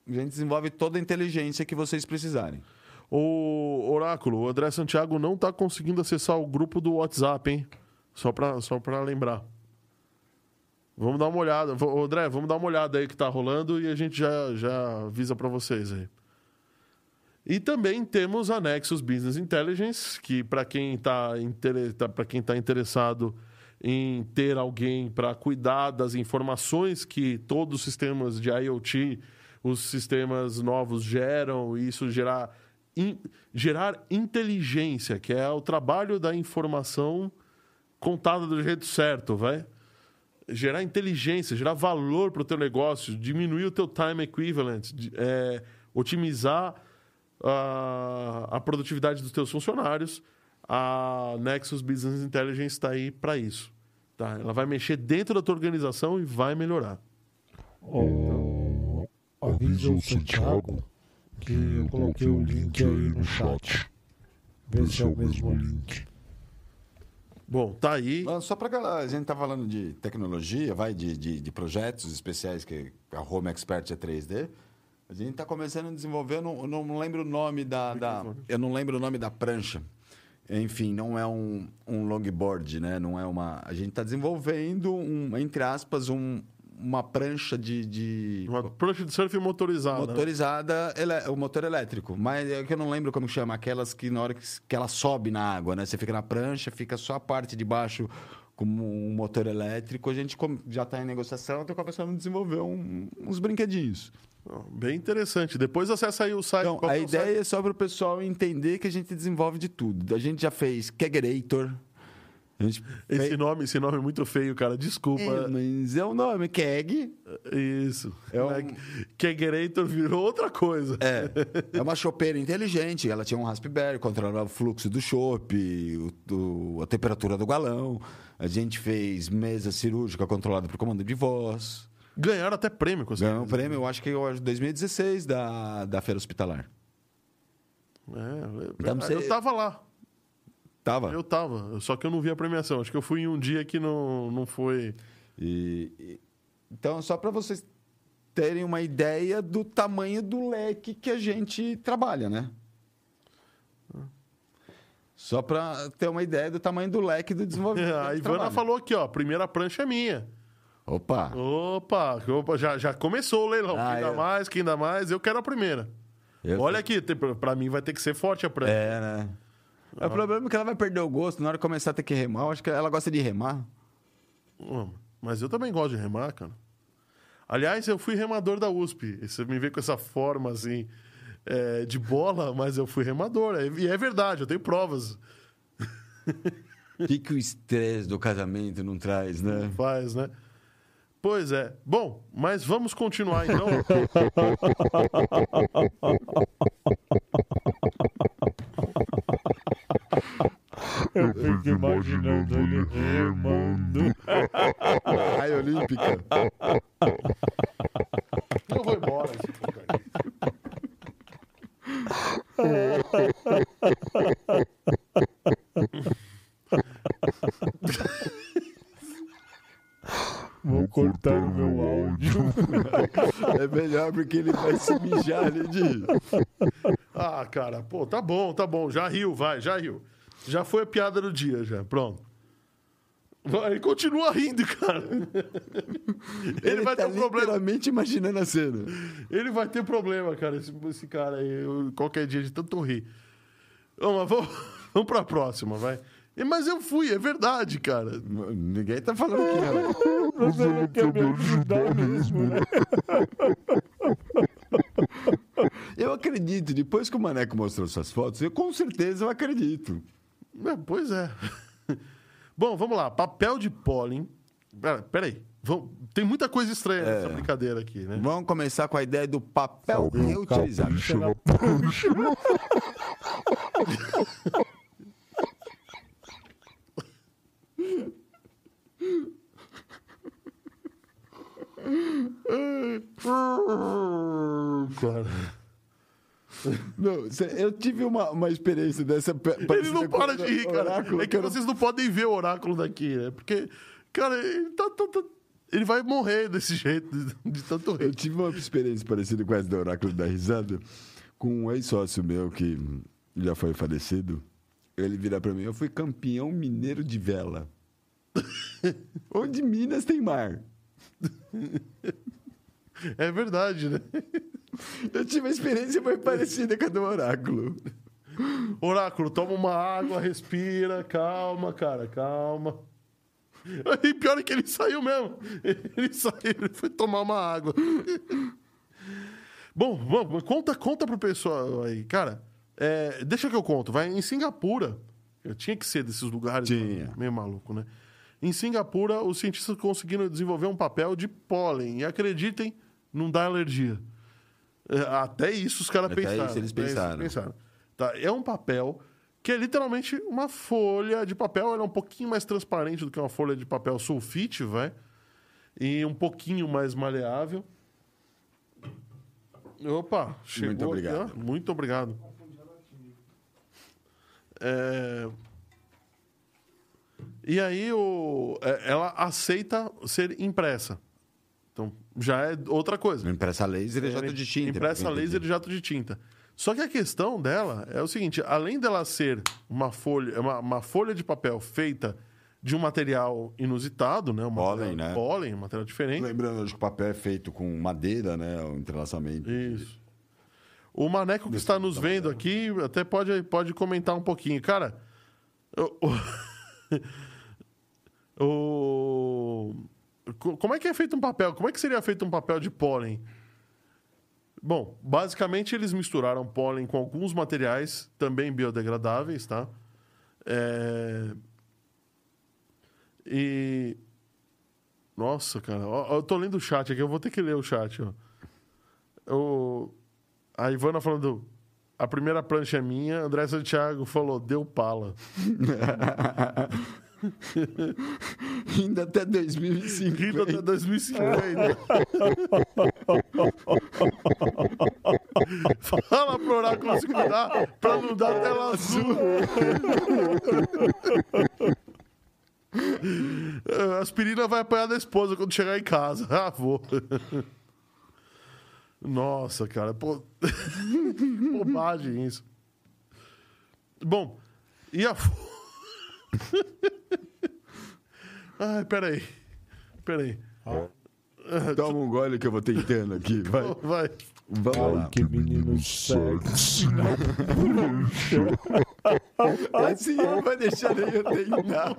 A gente desenvolve toda a inteligência que vocês precisarem. O Oráculo, o André Santiago não está conseguindo acessar o grupo do WhatsApp, hein? Só para só lembrar. Vamos dar uma olhada. André, vamos dar uma olhada aí que tá rolando e a gente já, já avisa para vocês aí. E também temos a Nexus Business Intelligence, que para quem está para quem tá interessado em ter alguém para cuidar das informações que todos os sistemas de IoT, os sistemas novos geram, e isso gerar, in- gerar inteligência, que é o trabalho da informação contada do jeito certo, vai? Gerar inteligência, gerar valor para o teu negócio, diminuir o teu time equivalent, é, otimizar a, a produtividade dos teus funcionários. A Nexus Business Intelligence está aí para isso. Tá? Ela vai mexer dentro da tua organização e vai melhorar. Ó, avisa o Santiago que eu coloquei o link aí no chat. Ver se é o mesmo link. Bom, tá aí. Só para galera, a gente tá falando de tecnologia, vai, de, de, de projetos especiais que a Home Expert é 3D. A gente está começando a desenvolver, eu não, eu não lembro o nome da, da. Eu não lembro o nome da prancha. Enfim, não é um, um longboard, né? Não é uma. A gente está desenvolvendo, um, entre aspas, um, uma prancha de. de Uma prancha de surf motorizada. né? motorizada, ele- o motor elétrico. Mas é que eu não lembro como chama. Aquelas que na hora que, que ela sobe na água, né? Você fica na prancha, fica só a parte de baixo como um motor elétrico. A gente já está em negociação, estou começando a desenvolver um- uns brinquedinhos. Bem interessante. Depois acessa aí o site. Então, a é o site? ideia é só para o pessoal entender que a gente desenvolve de tudo. A gente já fez Kegerator. Gente Esse nome, esse nome é muito feio, cara. Desculpa. É, mas é o nome, Keg. Isso. É um- Kegerator virou outra coisa. É, é uma chopeira inteligente. Ela tinha um Raspberry, controlava o fluxo do o- a temperatura do galão. A gente fez mesa cirúrgica controlada por comando de voz. Ganharam até prêmio com Ganhou um prêmio, eu acho que em 2016 da, da Feira Hospitalar. É, eu, Então, você- eu tava lá. Tava. Eu tava. Só que eu não vi a premiação. Acho que eu fui em um dia que não, não foi. E- e- então, só para vocês terem uma ideia do tamanho do leque que a gente trabalha, né? Só para ter uma ideia do tamanho do leque do desenvolvimento. A Ivana trabalha. falou aqui, ó. Primeira prancha é minha. Opa! Opa, opa já, já começou o leilão. Ah, quem dá eu- mais, quem dá mais, eu quero a primeira. Eu- Olha aqui, pra mim vai ter que ser forte a prancha. É, né? O problema é que ela vai perder o gosto na hora de começar a ter que remar. Eu acho que ela gosta de remar. Mas eu também gosto de remar, cara. Aliás, eu fui remador da USP. Você me vê com essa forma assim é, de bola, mas eu fui remador. É- E é verdade, eu tenho provas. O que, que o estresse do casamento não traz, né? Faz, né? Pois é. Bom, mas vamos continuar então. Eu fico imaginando ele remando. Raia olímpica. eu vou embora. esse cortar o meu áudio. É melhor porque ele vai se mijar ali de. Ah, cara, pô, tá bom, tá bom. Já riu, vai, já riu. Já foi a piada do dia, já. Pronto. Ele continua rindo, cara. Ele, vai tá ter um problema. literalmente imaginando a cena. Ele vai ter problema, cara, esse, esse cara aí, eu- qualquer dia de tanto rir. Vamos, mas vamos, vamos pra próxima, vai. Mas eu fui, é verdade, cara. Ninguém tá falando que não. Você não quer me ajudar mesmo, né? Eu acredito, depois que o Maneco mostrou suas fotos, eu com certeza eu acredito. É, pois é. Bom, vamos lá. Papel de pólen. Pera, peraí. Vamos- Tem muita coisa estranha nessa brincadeira aqui, né? Vamos começar com a ideia do papel reutilizável. capricho na prancha. Cara. Não, eu tive uma, uma experiência dessa. Ele não para de rir, cara. oráculo, é que eu não- vocês não podem ver o oráculo daqui, né? Porque, cara, ele, tá- tá- tá- ele vai morrer desse jeito, de, tanto Eu rir. tive uma experiência parecida com essa do oráculo da risada com um ex-sócio meu que já foi falecido. Ele vira pra mim: Eu fui campeão mineiro de vela. Onde Minas tem mar. É verdade, né? Eu tive uma experiência muito parecida com a do oráculo. Oráculo, toma uma água, respira, calma, cara, calma. E pior é que ele saiu mesmo. Ele saiu, ele foi tomar uma água. Bom, vamos, conta, conta pro pessoal aí. Cara, é, deixa que eu conto. Vai em Singapura. Eu tinha que ser desses lugares Tinha. meio maluco, né? Em Singapura, os cientistas conseguiram desenvolver um papel de pólen. E acreditem, não dá alergia. É, Até isso os caras pensaram. isso eles pensaram. pensaram. Tá, é um papel que é literalmente uma folha de papel. Ela é um pouquinho mais transparente do que uma folha de papel sulfite, vai. E um pouquinho mais maleável. Opa, chegou aqui, obrigado. ó. Muito obrigado. É, E aí o... é, ela aceita ser impressa. Então, já é outra coisa. Impressa laser e jato de tinta. Impressa eu laser e jato de tinta. Só que a questão dela é o seguinte: além dela ser uma folha, uma, uma folha de papel feita de um material inusitado, né? Um Pólen, material, né? Pólen, um material diferente. Lembrando que o papel é feito com madeira, né? O entrelaçamento. Isso. O Maneco que está nos vendo aqui até pode, pode comentar um pouquinho. Cara, o, o- co- como é que é feito um papel? Como é que seria feito um papel de pólen? Bom, basicamente eles misturaram pólen com alguns materiais também biodegradáveis, tá? É... E... Nossa, cara, eu tô lendo o chat aqui, eu vou ter que ler o chat, ó. O... A Ivana falando, a primeira prancha é minha, André Santiago falou, deu pala. Ainda até 2005. Rindo até 2050. Fala pro Oráculo se cuidar pra não dar tela azul. A aspirina vai apanhar da esposa quando chegar em casa. Ah, vou. Nossa, cara. Pô... Bobagem isso. Bom, e a. Ai, peraí. Peraí. Toma um gole que eu vou tentando aqui. Vai. Vai. Vamos Ai, lá. que menino sexy. Assim não vai deixar nem eu tentar.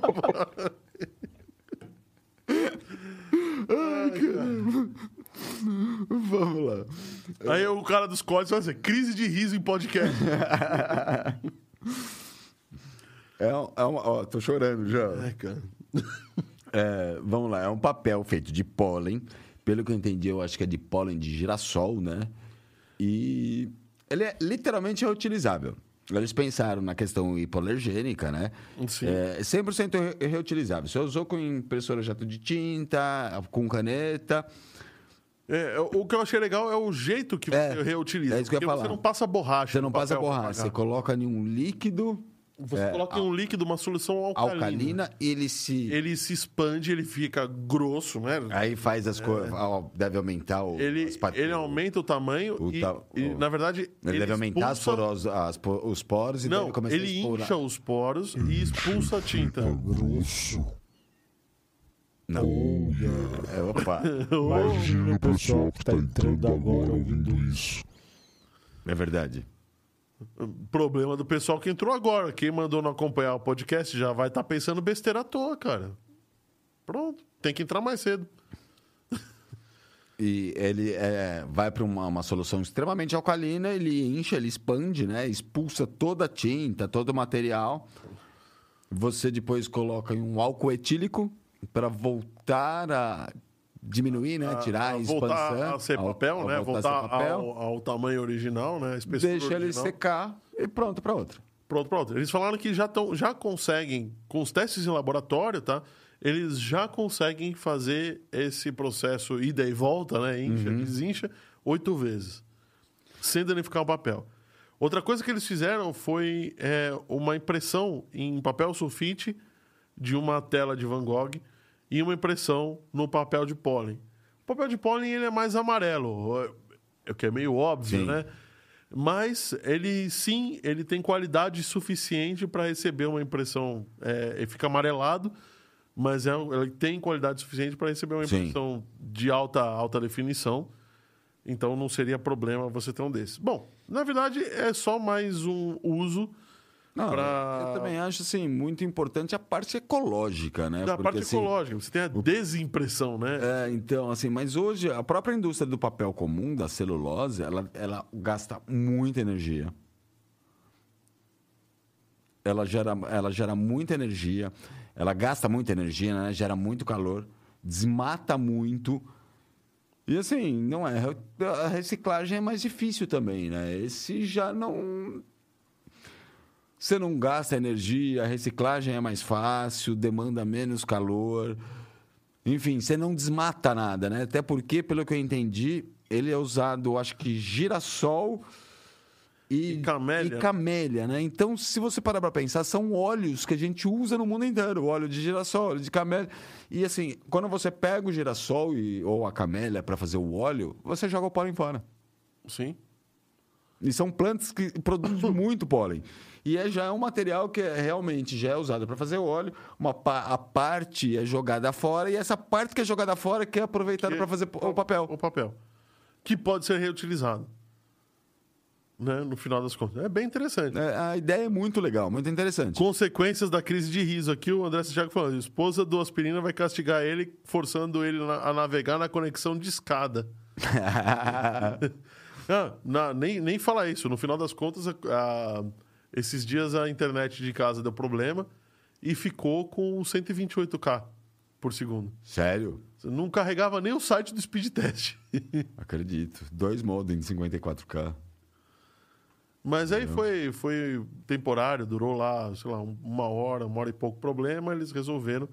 Ai, caramba. Vamos lá. Aí o cara dos códigos vai dizer, crise de riso em podcast. É, é uma, ó, tô chorando já. Ai, cara. É, vamos lá, é um papel feito de pólen. Pelo que eu entendi, eu acho que é de pólen de girassol, né? E ele é literalmente reutilizável. Eles pensaram na questão hipoalergênica, né? Sim. É 100% re- reutilizável. Você usou com impressora jato de tinta, com caneta. É, o que eu achei legal é o jeito que É, você reutiliza. é isso que eu ia porque você falar. não passa borracha. Você não passa borracha, você pagar. coloca em um líquido Você é, coloca em um líquido uma solução alcalina. alcalina ele se. Ele se expande, ele fica grosso, né? Aí faz as coisas. Deve aumentar o. Ele, pat- ele aumenta o tamanho o e, ta- e, o- na verdade, Ele, deve aumentar as expulsa- poros, as os poros e Não, deve começar ele a explorar. incha os poros e expulsa a tinta. Grosso. Não. Olha. É, opa. Imagina o pessoal que tá entrando agora ouvindo isso. É verdade. Problema do pessoal que entrou agora. Quem mandou não acompanhar o podcast já vai estar pensando besteira à toa, cara. Pronto, tem que entrar mais cedo. E ele é, vai para uma, uma solução extremamente alcalina, ele incha, ele expande, né? Expulsa toda a tinta, todo o material. Você depois coloca em um álcool etílico para voltar a diminuir, né? Tirar a, A expansão. voltar a ser papel, ao né? voltar a Voltar papel. ao, ao tamanho original, né? A espessura Deixa ele original. secar e pronto para outra. Pronto, pronto. Eles falaram que já, tão, já conseguem, com os testes em laboratório, tá? Eles já conseguem fazer esse processo ida e volta, né? Incha, Uhum. desincha, oito vezes. Sem danificar o papel. Outra coisa que eles fizeram foi é, uma impressão em papel sulfite de uma tela de Van Gogh e uma impressão no papel de pólen. O papel de pólen ele é mais amarelo, é- o que é meio óbvio, Sim. né? Mas ele sim, ele tem qualidade suficiente para receber uma impressão. É, ele fica amarelado, mas é, ele tem qualidade suficiente para receber uma Sim. impressão de alta, alta definição. Então não seria problema você ter um desses. Bom, na verdade é só mais um uso Não, pra- Eu também acho assim, muito importante a parte ecológica, né? da Porque, parte assim, ecológica. Você tem a desimpressão, né? É, então, assim, mas hoje a própria indústria do papel comum, da celulose, ela, ela gasta muita energia. Ela gera, ela gera muita energia, ela gasta muita energia, né? gera muito calor, desmata muito. E assim, não é. A reciclagem é mais difícil também, né? Esse já não. Você não gasta energia, a reciclagem é mais fácil, demanda menos calor. Enfim, você não desmata nada, né? Até porque, pelo que eu entendi, ele é usado, acho que girassol e, E camélia. e camélia, né? Então, se você parar para pensar, são óleos que a gente usa no mundo inteiro. Óleo de girassol, óleo de camélia. E assim, quando você pega o girassol e, ou a camélia para fazer o óleo, você joga o pólen fora. Sim. E são plantas que produzem muito pólen. E é, já é um material que é, realmente já é usado para fazer óleo. Uma pa- a parte é jogada fora e essa parte que é jogada fora que é aproveitada para fazer o papel. O papel. Que pode ser reutilizado. Né? No final das contas. É bem interessante. É, a ideia é muito legal, muito interessante. Consequências da crise de riso. Aqui o André Santiago falando: esposa do aspirina vai castigar ele, forçando ele na- a navegar na conexão de escada. Ah, na- nem, nem fala isso. No final das contas, a- a- esses dias a internet de casa deu problema e ficou com 128K por segundo. Sério? Você não carregava nem o site do speed test. Acredito. Dois modem de 54K. Mas aí foi, foi temporário, durou lá, sei lá, um- uma hora, uma hora e pouco problema, eles resolveram.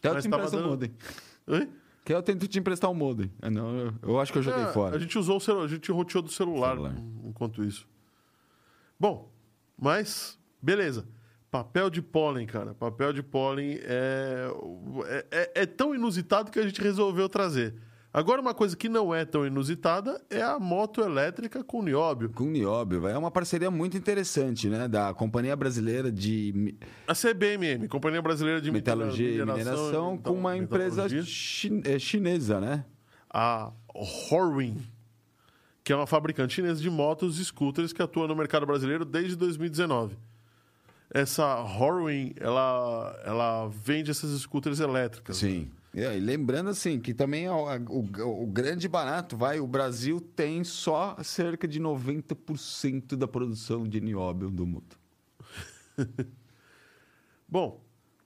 Quer eu Mas te emprestar o dando- modem? Oi? Quer eu tento te emprestar o modem? Ah, não, eu, eu acho que eu joguei É, fora. A gente usou o celular, a gente roteou do celular, Celular. enquanto isso. Bom, mas, beleza. Papel de pólen, cara. Papel de pólen é, é, é- é tão inusitado que a gente resolveu trazer. Agora, uma coisa que não é tão inusitada é a moto elétrica com nióbio. Com o Nióbio, é uma parceria muito interessante, né? Da Companhia Brasileira de A CBMM, Companhia Brasileira de Metalurgia e Mineração, então, com uma empresa eh, chinesa, né? a Horwin, que é uma fabricante chinesa de motos e scooters que atua no mercado brasileiro desde 2019. Essa Horwin, ela, ela vende essas scooters elétricas. Sim. E aí, lembrando assim que também é o, o- o grande barato, vai, o Brasil tem só cerca de 90% da produção de nióbio do mundo. Bom,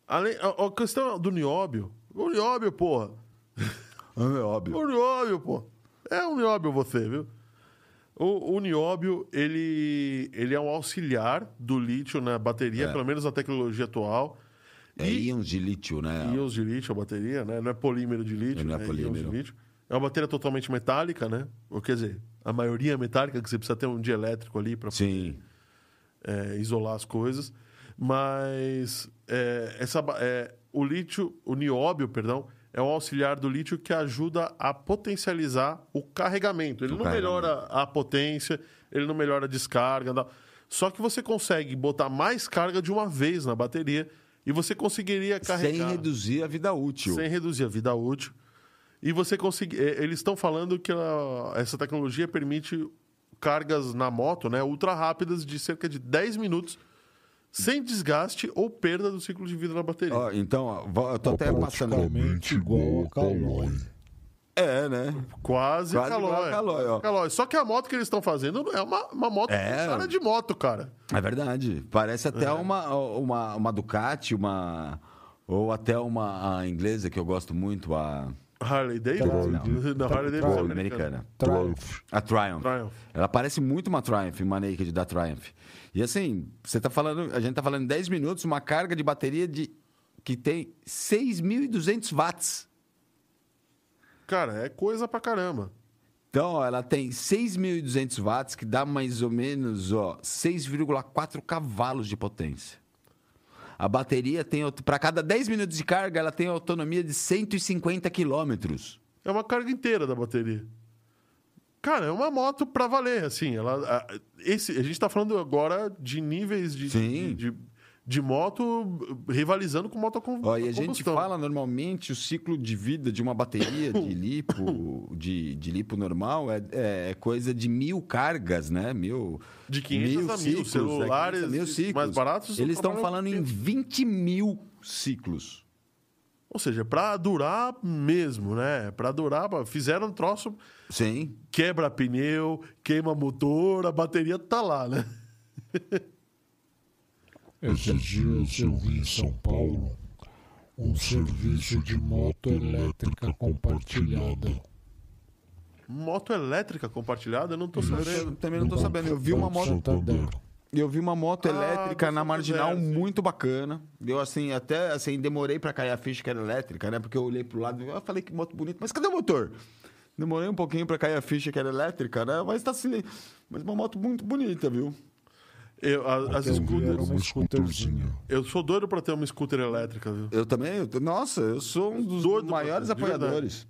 além, a, a questão do nióbio, o nióbio, porra, É óbvio. o nióbio, pô, é um nióbio você, viu? O, o nióbio, ele, ele é um auxiliar do lítio na bateria, É. pelo menos na tecnologia atual. É íons de lítio, né? íons de lítio, a bateria, né? Não é polímero de lítio, Não é né? polímero. De lítio. É uma bateria totalmente metálica, né? Ou quer dizer, a maioria é metálica, que você precisa ter um dielétrico ali para Sim. isolar as coisas. Mas é, essa, é, o lítio, o nióbio, perdão, é um auxiliar do lítio que ajuda a potencializar o carregamento. Ele O não carregamento. melhora a potência, ele não melhora a descarga. Não. Só que você consegue botar mais carga de uma vez na bateria e você conseguiria carregar Sem reduzir a vida útil. sem reduzir a vida útil. E você conseguir. eh, Eles estão falando que ela- essa tecnologia permite cargas na moto, né, ultra rápidas de cerca de 10 minutos, sem desgaste ou perda do ciclo de vida da bateria. Ó, então, ó, eu tô É até passando. praticamente igual a Caloi. É, né? Quase, Quase calói. igual a Calói, ó. Calói. Só que a moto que eles estão fazendo é uma, uma moto É. cara de moto, cara. É verdade. Parece até uma, uma, uma Ducati, uma. Ou até uma a inglesa que eu gosto muito, a, Harley Davidson? Não. Não, Harley Davidson é americana. americana. Triumph. A Triumph. Triumph. Ela parece muito uma Triumph, uma Naked da Triumph. E assim, você tá falando, a gente tá falando em 10 minutos, uma carga de bateria de que tem 6.200 watts. Cara, é coisa pra caramba. Então, ela tem 6.200 watts, que dá mais ou menos ó, 6,4 cavalos de potência. A bateria tem, para cada 10 minutos de carga, ela tem autonomia de 150 quilômetros. É uma carga inteira da bateria. Cara, é uma moto pra valer, assim. Ela, a, esse, a gente tá falando agora de níveis de, Sim. de, de, de moto rivalizando com moto com Ó, e a gente fala normalmente o ciclo de vida de uma bateria de lipo, de, de lipo normal, é, é coisa de mil cargas, né? Mil. De 500 a mil, ciclos, celulares é, 500 a mil ciclos. mais baratos Eles estão falando em 20 mil ciclos. Ou seja, pra durar mesmo, né? Pra durar, fizeram um troço, Sim. quebra pneu, queima motor, a bateria tá lá, né? Esses dias eu vi em São Paulo um serviço de moto elétrica compartilhada. Moto elétrica compartilhada, eu não tô Eu sabendo. também não tô sabendo. Eu vi uma moto. Eu vi uma moto Ah, elétrica na marginal sim. muito bacana. Eu assim, até assim, demorei pra cair a ficha que era elétrica, né? Porque eu olhei pro lado e eu falei que moto bonita, mas cadê o motor? Demorei um pouquinho pra cair a ficha que era elétrica, né? Mas tá assim. Mas uma moto muito bonita, viu? Eu, a- as scooters. uma scooterzinha. Eu sou doido pra ter uma scooter elétrica, viu? Eu também, eu nossa, eu sou um dos Doido pra- maiores de apoiadores.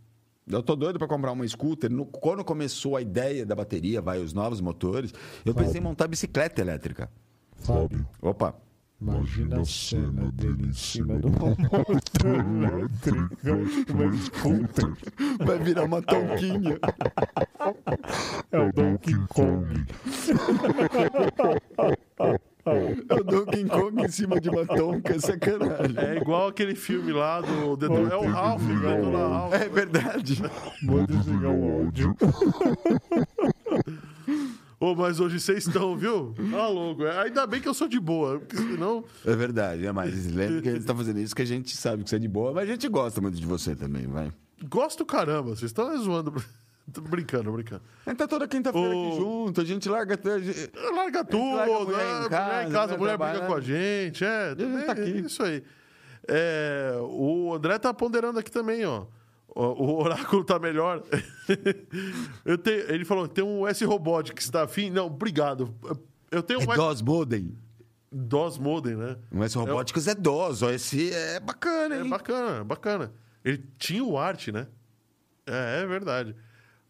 Eu tô doido para comprar uma scooter. No- quando começou a ideia da bateria, vai os novos motores, eu pensei em montar bicicleta elétrica. Fábio, Opa, imagina a cena dele em cima de uma moto elétrica, uma scooter. vai virar uma tonquinha. É o Donkey Kong. É o Donkey Kong em cima de uma tonca, é sacanagem. É igual aquele filme lá do. do é o Ralph, né? Do Ralph. É verdade. Vou desligar o áudio. Ô, mas hoje vocês estão, viu? Ah, louco. É, Ainda bem que eu sou de boa, porque senão. É verdade, é, mas lembra que ele está fazendo isso que a gente sabe que você é de boa, mas a gente gosta muito de você também, vai. Gosto caramba, vocês estão zoando. Tô brincando, brincando. A gente tá toda quinta-feira Ô. aqui junto, a gente larga a gente- Larga tudo, larga a mulher né? em mulher casa, em casa, a mulher briga trabalhar. com a gente. É, gente tá é, aqui. isso aí. É, o André tá ponderando aqui também, ó. O, oráculo tá melhor. Eu tenho- ele falou: tem um S Robot que está afim. Não, obrigado. Eu tenho É um S DOS Modem. DOS Modem, né? Um S Robóticos é DOS, esse é bacana, É hein? bacana, bacana. Ele tinha o Art, né? É, é verdade.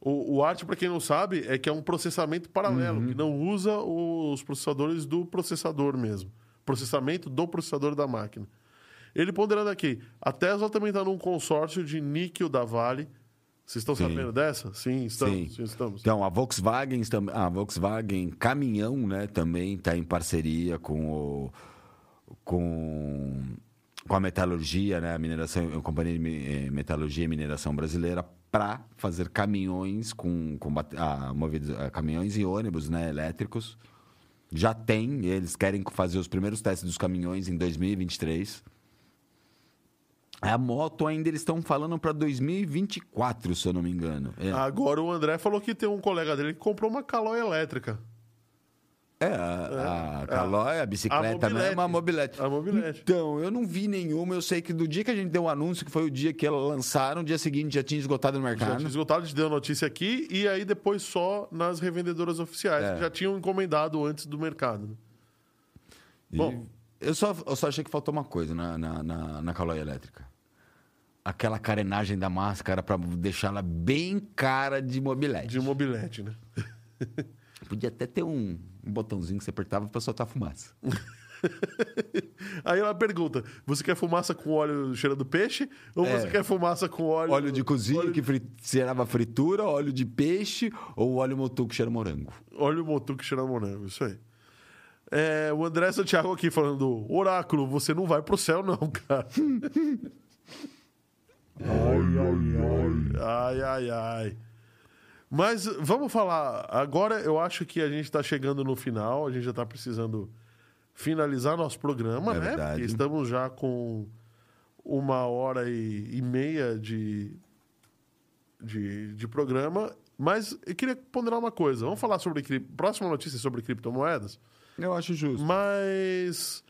O, o Art, para quem não sabe, é que é um processamento paralelo, Uhum. que não usa os processadores do processador mesmo. Processamento do processador da máquina. Ele ponderando aqui, a Tesla também está num consórcio de níquel da Vale. Vocês estão Sim. sabendo dessa? Sim, estamos. Sim. Sim, estamos. Então, a Volkswagen, a Volkswagen Caminhão, né, também está em parceria com o com, com a metalurgia, né, a mineração, a companhia de eh, metalurgia e mineração brasileira para fazer caminhões com, com ah, movidos, ah, caminhões e ônibus, né, elétricos. Já tem, eles querem fazer os primeiros testes dos caminhões em 2023. A moto ainda eles estão falando para 2024, se eu não me engano. É. Agora o André falou que tem um colega dele que comprou uma Caloi elétrica. É, a, a Calói, a bicicleta A mesmo, a mobilete. A mobilete. Então, eu não vi nenhuma. Eu sei que do dia que a gente deu o anúncio, que foi o dia que ela lançaram, no dia seguinte já tinha esgotado no Já mercado. tinha esgotado, a gente deu a notícia aqui e aí depois só nas revendedoras oficiais, É. que já tinham encomendado antes do mercado. né? E Bom. eu só, eu só achei que faltou uma coisa na, na, na, na Calói elétrica. Aquela carenagem da máscara para deixá-la bem cara de mobilete. De mobilete, né? Podia até ter um, um botãozinho que você apertava para soltar fumaça. Aí ela pergunta: você quer fumaça com óleo cheirando peixe? Ou É. você quer fumaça com óleo. Óleo de cozinha óleo, que fri- cheirava fritura, óleo de peixe ou óleo motu que cheira morango. Óleo motu que cheira morango, isso aí. É, o André Santiago aqui falando: Oráculo, você não vai pro céu, não, cara. Ai, ai, ai. Ai, ai, ai. Mas vamos falar. Agora eu acho que a gente está chegando no final, a gente já está precisando finalizar nosso programa, É né? verdade. Porque estamos já com uma hora e, e meia de, de, de programa. Mas eu queria ponderar uma coisa. Vamos falar sobre. Próxima notícia sobre criptomoedas. Eu acho justo. Mas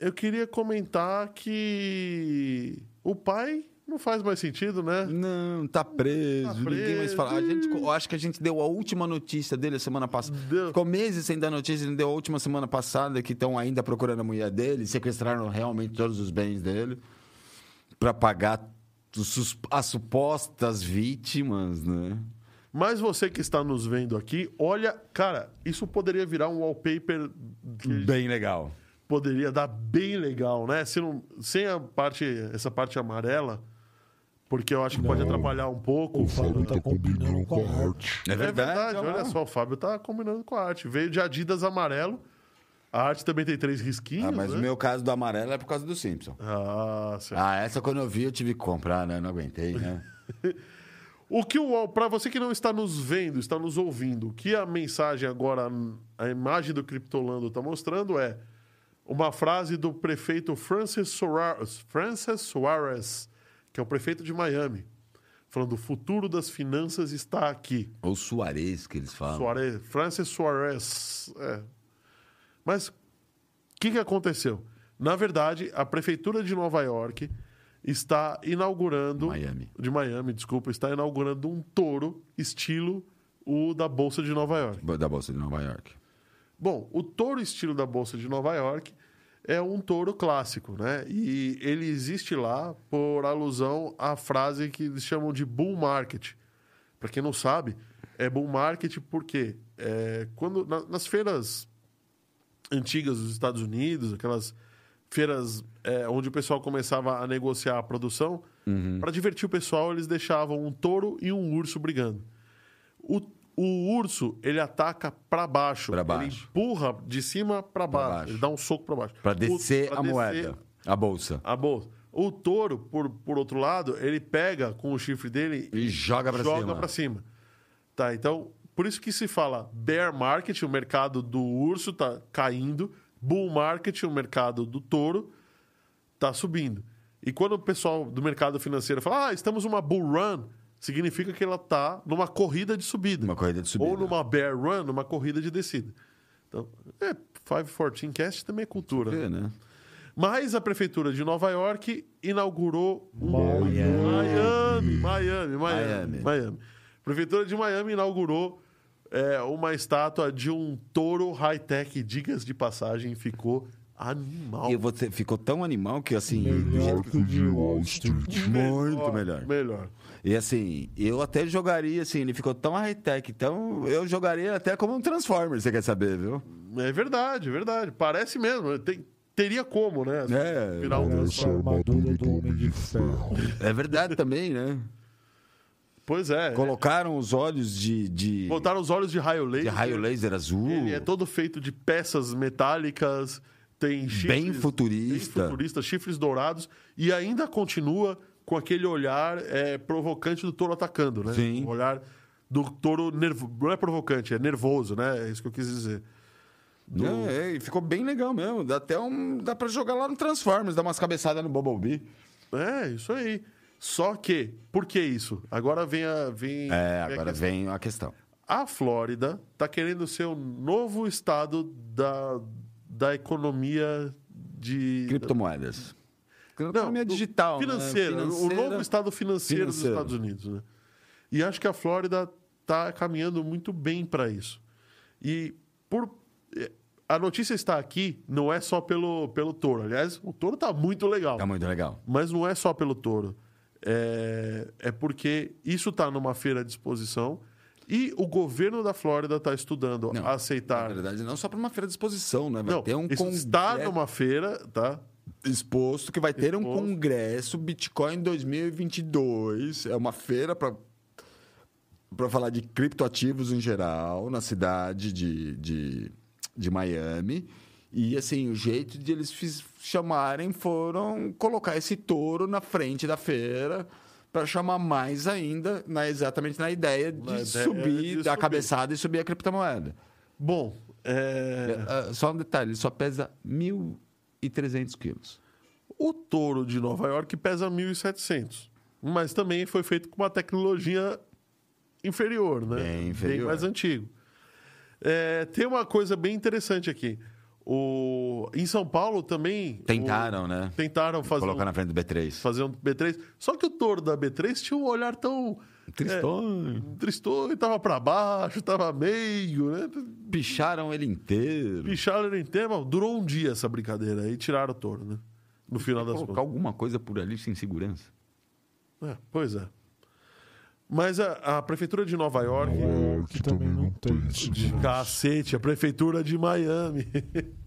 eu queria comentar que o pai não faz mais sentido, né? Não, tá preso, Tá ninguém mais preso. fala. A gente, eu acho que a gente deu a última notícia dele a semana passada. Deu. Ficou meses sem dar notícia, ele deu a última semana passada que estão ainda procurando a mulher dele, sequestraram realmente todos os bens dele para pagar as supostas vítimas, né? Mas você que está nos vendo aqui, olha, cara, isso poderia virar um wallpaper Bem legal. poderia dar bem legal, né? Se não, sem a parte, essa parte amarela, porque eu acho que pode Não. atrapalhar um pouco. O Fábio tá combinando com a arte. É É verdade. verdade, olha só, o Fábio tá combinando com a arte. Veio de Adidas amarelo, a arte também tem três risquinhos, Ah, mas né? o meu caso do amarelo é por causa do Simpson. Ah, certo. Ah, essa quando eu vi eu tive que comprar, né? Não aguentei, né? O que o para você que não está nos vendo, está nos ouvindo, o que a mensagem agora, a imagem do Criptolando está mostrando é uma frase do prefeito Francis Suarez, Francis Suarez, que é o prefeito de Miami, falando: o futuro das finanças está aqui. Ou Suarez, que eles falam. Suarez, Francis Suarez. É. Mas o que, que aconteceu? Na verdade, a prefeitura de Nova York está inaugurando Miami. de Miami, desculpa, está inaugurando um touro estilo o da Bolsa de Nova York. Da Bolsa de Nova York. Bom, o touro estilo da Bolsa de Nova York é um touro clássico, né? E ele existe lá por alusão à frase que eles chamam de bull market. Para quem não sabe, é bull market porque é, quando na- nas feiras antigas dos Estados Unidos, aquelas feiras é, onde o pessoal começava a negociar a produção, para divertir o pessoal, eles deixavam um touro e um urso brigando. O, o urso, ele ataca para baixo. Pra Ele baixo. empurra de cima para baixo. baixo. Ele dá um soco para baixo. Para O- descer pra a descer moeda, a bolsa. A bolsa. O touro, por, por outro lado, ele pega com o chifre dele E joga pra joga cima. pra cima. Tá, então, por isso que se fala bear market, o mercado do urso tá caindo, bull market, o mercado do touro tá subindo. E quando o pessoal do mercado financeiro fala, ah, estamos numa bull run, significa que ela tá numa corrida de subida. Uma corrida de subida. Ou numa bear run, numa corrida de descida. Então, é, 514 Cast também é cultura. É, né? Mas a prefeitura de Nova York inaugurou um- Miami. Miami, Miami, Miami, Miami. Miami. A prefeitura de Miami inaugurou é, uma estátua de um touro high-tech, digas de passagem, ficou animal. E você ficou tão animal que assim. Melhor que o de Wall Street. Muito melhor. Melhor. E assim, eu até jogaria assim, ele ficou tão high-tech, então eu jogaria até como um Transformer, você quer saber, viu? É verdade, é verdade. Parece mesmo. Tem- teria como, né? É, Virar um Transformer. do Homem de Ferro. É verdade também, né? Pois é. Colocaram os olhos de, de, Botaram os olhos de raio de laser. raio laser azul. Ele é todo feito de peças metálicas, tem chifres... Bem futurista. Bem futurista, chifres dourados, e ainda continua com aquele olhar é, provocante do touro atacando, né? Sim. O olhar do touro não é provocante, é nervoso, né? É isso que eu quis dizer. É, é, e ficou bem legal mesmo. Dá até um. Dá pra jogar lá no Transformers, dar umas cabeçadas no Bumblebee. É, isso aí. Só que, por que isso? Agora vem a... Vem, É, vem a agora questão. vem a questão. A Flórida está querendo ser o novo estado da, da economia de... Criptomoedas. Não, Economia digital. né? financeira, o Financeira. novo estado financeiro, Financeiro. dos Estados Unidos. Né? E acho que a Flórida está caminhando muito bem para isso. E por eh, a notícia está aqui, não é só pelo, pelo touro. Aliás, o touro está muito legal. Tá muito legal. Mas não é só pelo touro. É, é porque isso está numa feira de exposição e o governo da Flórida está estudando Não, aceitar. Na verdade, não só para uma feira de exposição, né? Vai Não, ter um isso está congresso numa feira, tá? exposto que vai ter um Exposto. congresso Bitcoin 2022. É uma feira para para falar de criptoativos em geral na cidade de, de, de Miami. E assim, o jeito de eles chamarem foram colocar esse touro na frente da feira para chamar mais ainda, na, exatamente na ideia de Na ideia subir, de dar a subir. cabeçada e subir a criptomoeda. Bom, é, Ah, só um detalhe, ele só pesa 1.300 quilos. o touro de Nova York pesa 1.700, mas também foi feito com uma tecnologia inferior, né? Bem inferior. mais antigo. É, tem uma coisa bem interessante aqui. O, em São Paulo também... Tentaram, o- né? Tentaram fazer Colocar um, na frente do B3. fazer um B3. Só que o touro da B3 tinha um olhar tão... Tristão. É, tristou, tava para baixo, tava meio, né? Picharam ele inteiro. Picharam ele inteiro. mas Durou um dia essa brincadeira aí tiraram o touro, né? No final das Colocar contas. alguma coisa por ali sem segurança. É, pois é. Mas a, a prefeitura de Nova York. Nova York também não tem isso de Cacete, a prefeitura de Miami.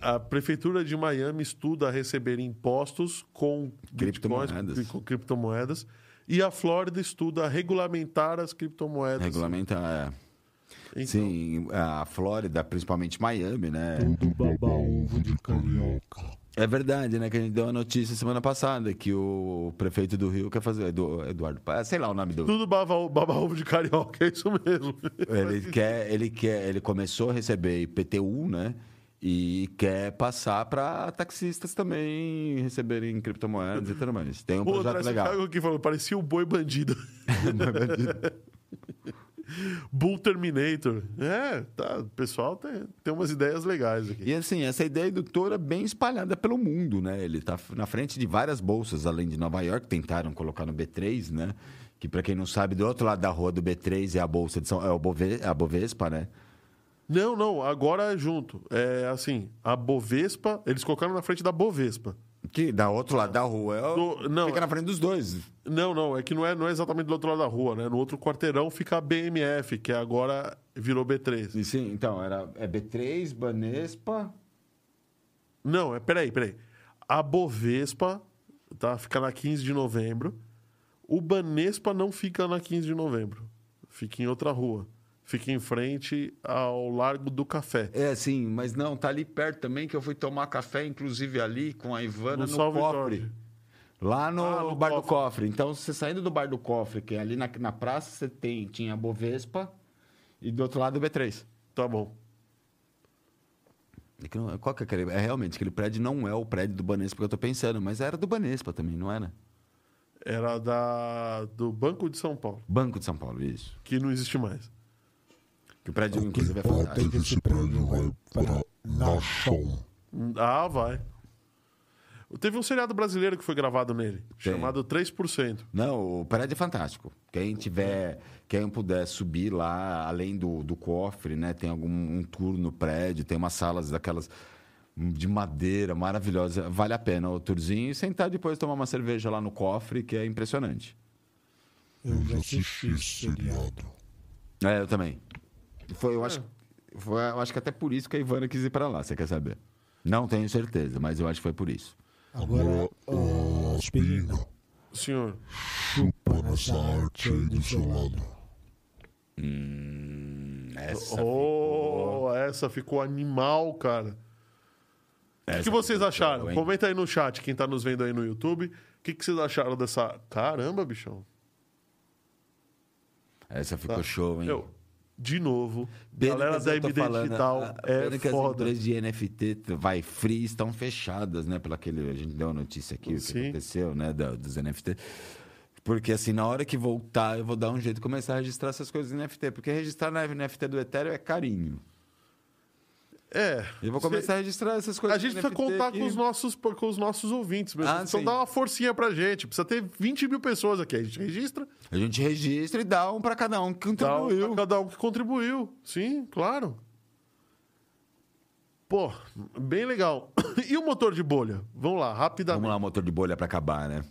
A prefeitura de Miami estuda receber impostos com bitcoins, Criptomoedas. com criptomoedas, e a Flórida estuda regulamentar as criptomoedas. Regulamentar. É. Então, Sim, a Flórida, principalmente Miami, né? tudo baba-ovo de carioca. É verdade, né? Que a gente deu a notícia semana passada que o prefeito do Rio quer fazer. Edu- Eduardo, sei lá o nome do. Tudo baba, baba ovo de carioca, é isso mesmo. Ele quer, ele quer, ele começou a receber IPTU, né? E quer passar para taxistas também receberem criptomoedas e tudo mais. Tem um O projeto legal. Aqui falou, parecia o boi bandido. Bull Terminator. É, tá, o pessoal tem, tem umas ideias legais aqui. E assim, essa ideia do touro é bem espalhada pelo mundo, né? Ele está na frente de várias bolsas, além de Nova York, tentaram colocar no B3, né? Que, para quem não sabe, do outro lado da rua do B3 é a Bolsa de São... É, o Bove, é a Bovespa, né? Não, não, agora é junto. É assim, a Bovespa, eles colocaram na frente da Bovespa. Que da outro lado da rua é o... Do- não, Fica na frente dos dois. Não, não, é que não é, não é exatamente do outro lado da rua, né? No outro quarteirão fica a BMF, que agora virou B3. E sim, então, era é B3, Banespa... Não, é, peraí, peraí. A Bovespa, tá? Fica na 15 de novembro. O Banespa não fica na 15 de novembro. Fica em outra rua. Fica em frente ao Largo do Café. É, sim, mas não, tá ali perto também, que eu fui tomar café, inclusive ali, com a Ivana No no, Salve cofre. Jorge. Lá no, Ah, no bar do cofre. cofre. Então, você saindo do bar do cofre, que é ali na, na praça, você tem, tinha a Bovespa e do outro lado o B3. Tá bom. É, Qual que é aquele? É realmente, aquele prédio não é o prédio do Banespa que eu tô pensando, mas era do Banespa também, não era? Era da, do Banco de São Paulo, Banco de São Paulo, isso. que não existe mais. Que o prédio, O que inclusive, é importa é fantástico. que esse prédio vai para nação. Ah, vai. Teve um seriado brasileiro que foi gravado nele, Tem. chamado 3%. Não, o prédio é fantástico. Quem tiver, quem puder subir lá, além do, do cofre, né? Tem algum um tour no prédio, tem umas salas daquelas de madeira maravilhosa. Vale a pena o tourzinho e sentar depois tomar uma cerveja lá no cofre, que é impressionante. Eu já assisti esse seriado. É, eu também. Foi, eu acho, foi, eu acho que até por isso que a Ivana quis ir para lá, você quer saber? Não tenho certeza, mas eu acho que foi por isso. Agora, ô, aspirina, Senhor, chupa nessa arte aí do seu lado. Hum, essa oh, essa ficou animal, cara. O que, que vocês ficou acharam? Comenta aí no chat, quem tá nos vendo aí no YouTube. O que, que vocês acharam dessa. Caramba, bichão. Essa ficou Tá. show, hein? Eu, de novo, Pena galera da MD falando, Digital a- a é pena que as foda. empresas de NFT vai free estão fechadas, né? Pelo aquele a gente deu a notícia aqui o que aconteceu, né? da- dos NFT. Porque assim, na hora que voltar, eu vou dar um jeito de começar a registrar essas coisas em NFT, porque registrar na NFT do Ethereum é carinho. É. Eu vou começar a registrar essas coisas. A gente precisa contar com os, nossos, com os nossos ouvintes mesmo. Ah, então sim. dá uma forcinha pra gente. Precisa ter 20 mil pessoas aqui. A gente registra, A gente registra e dá um para cada um que dá um contribuiu. pra cada um que contribuiu. Sim, claro. Pô, bem legal. E o motor de bolha? Vamos lá, rapidamente. Vamos lá, motor de bolha para acabar, né?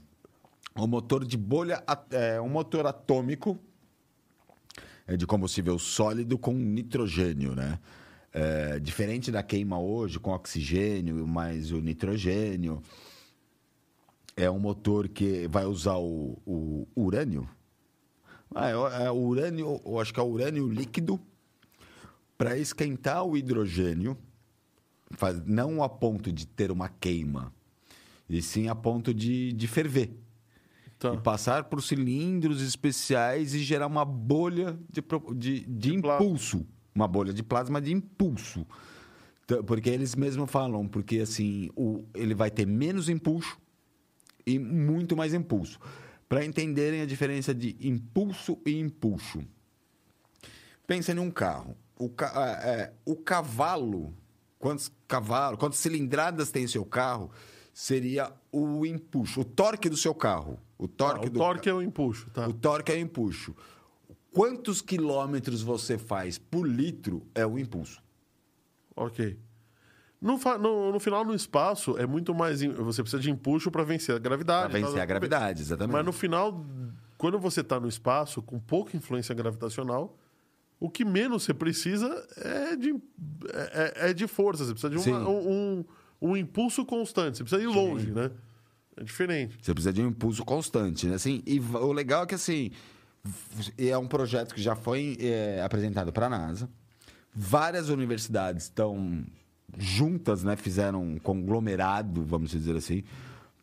O motor de bolha é um motor atômico é de combustível sólido com nitrogênio, né? É, diferente da queima hoje com oxigênio mais o nitrogênio, é um motor que vai usar o, o urânio. Ah, é, é o urânio, eu acho que é o urânio líquido para esquentar o hidrogênio, faz- não a ponto de ter uma queima, e sim a ponto de, de ferver. Tá. E passar por cilindros especiais e gerar uma bolha de, de, de, plasma. impulso. Uma bolha de plasma de impulso. Porque eles mesmos falam, porque assim, o, ele vai ter menos impulso e muito mais impulso. Para entenderem a diferença de impulso e impulso. Pensa em um carro. O, ca- é, o cavalo, quantos cavalos, quantas cilindradas tem seu carro, seria o impulso, o torque do seu carro. O Ah, torque o do torque é o empuxo, tá? o torque é o impulso. Quantos quilômetros você faz por litro é o impulso? Ok. No, no- no final, no espaço, é muito mais. Você precisa de empuxo para vencer a gravidade. Para vencer tá? a gravidade, exatamente. Mas no final, quando você está no espaço, com pouca influência gravitacional, o que menos você precisa é de, é, é- de força. Você precisa de Sim. uma- um, um, um impulso constante. Você precisa ir longe, né? É diferente. Você precisa de um impulso constante, né? Assim, e o legal é que, assim, é um projeto que já foi é, apresentado para a NASA. Várias universidades estão juntas, né? Fizeram um conglomerado, vamos dizer assim,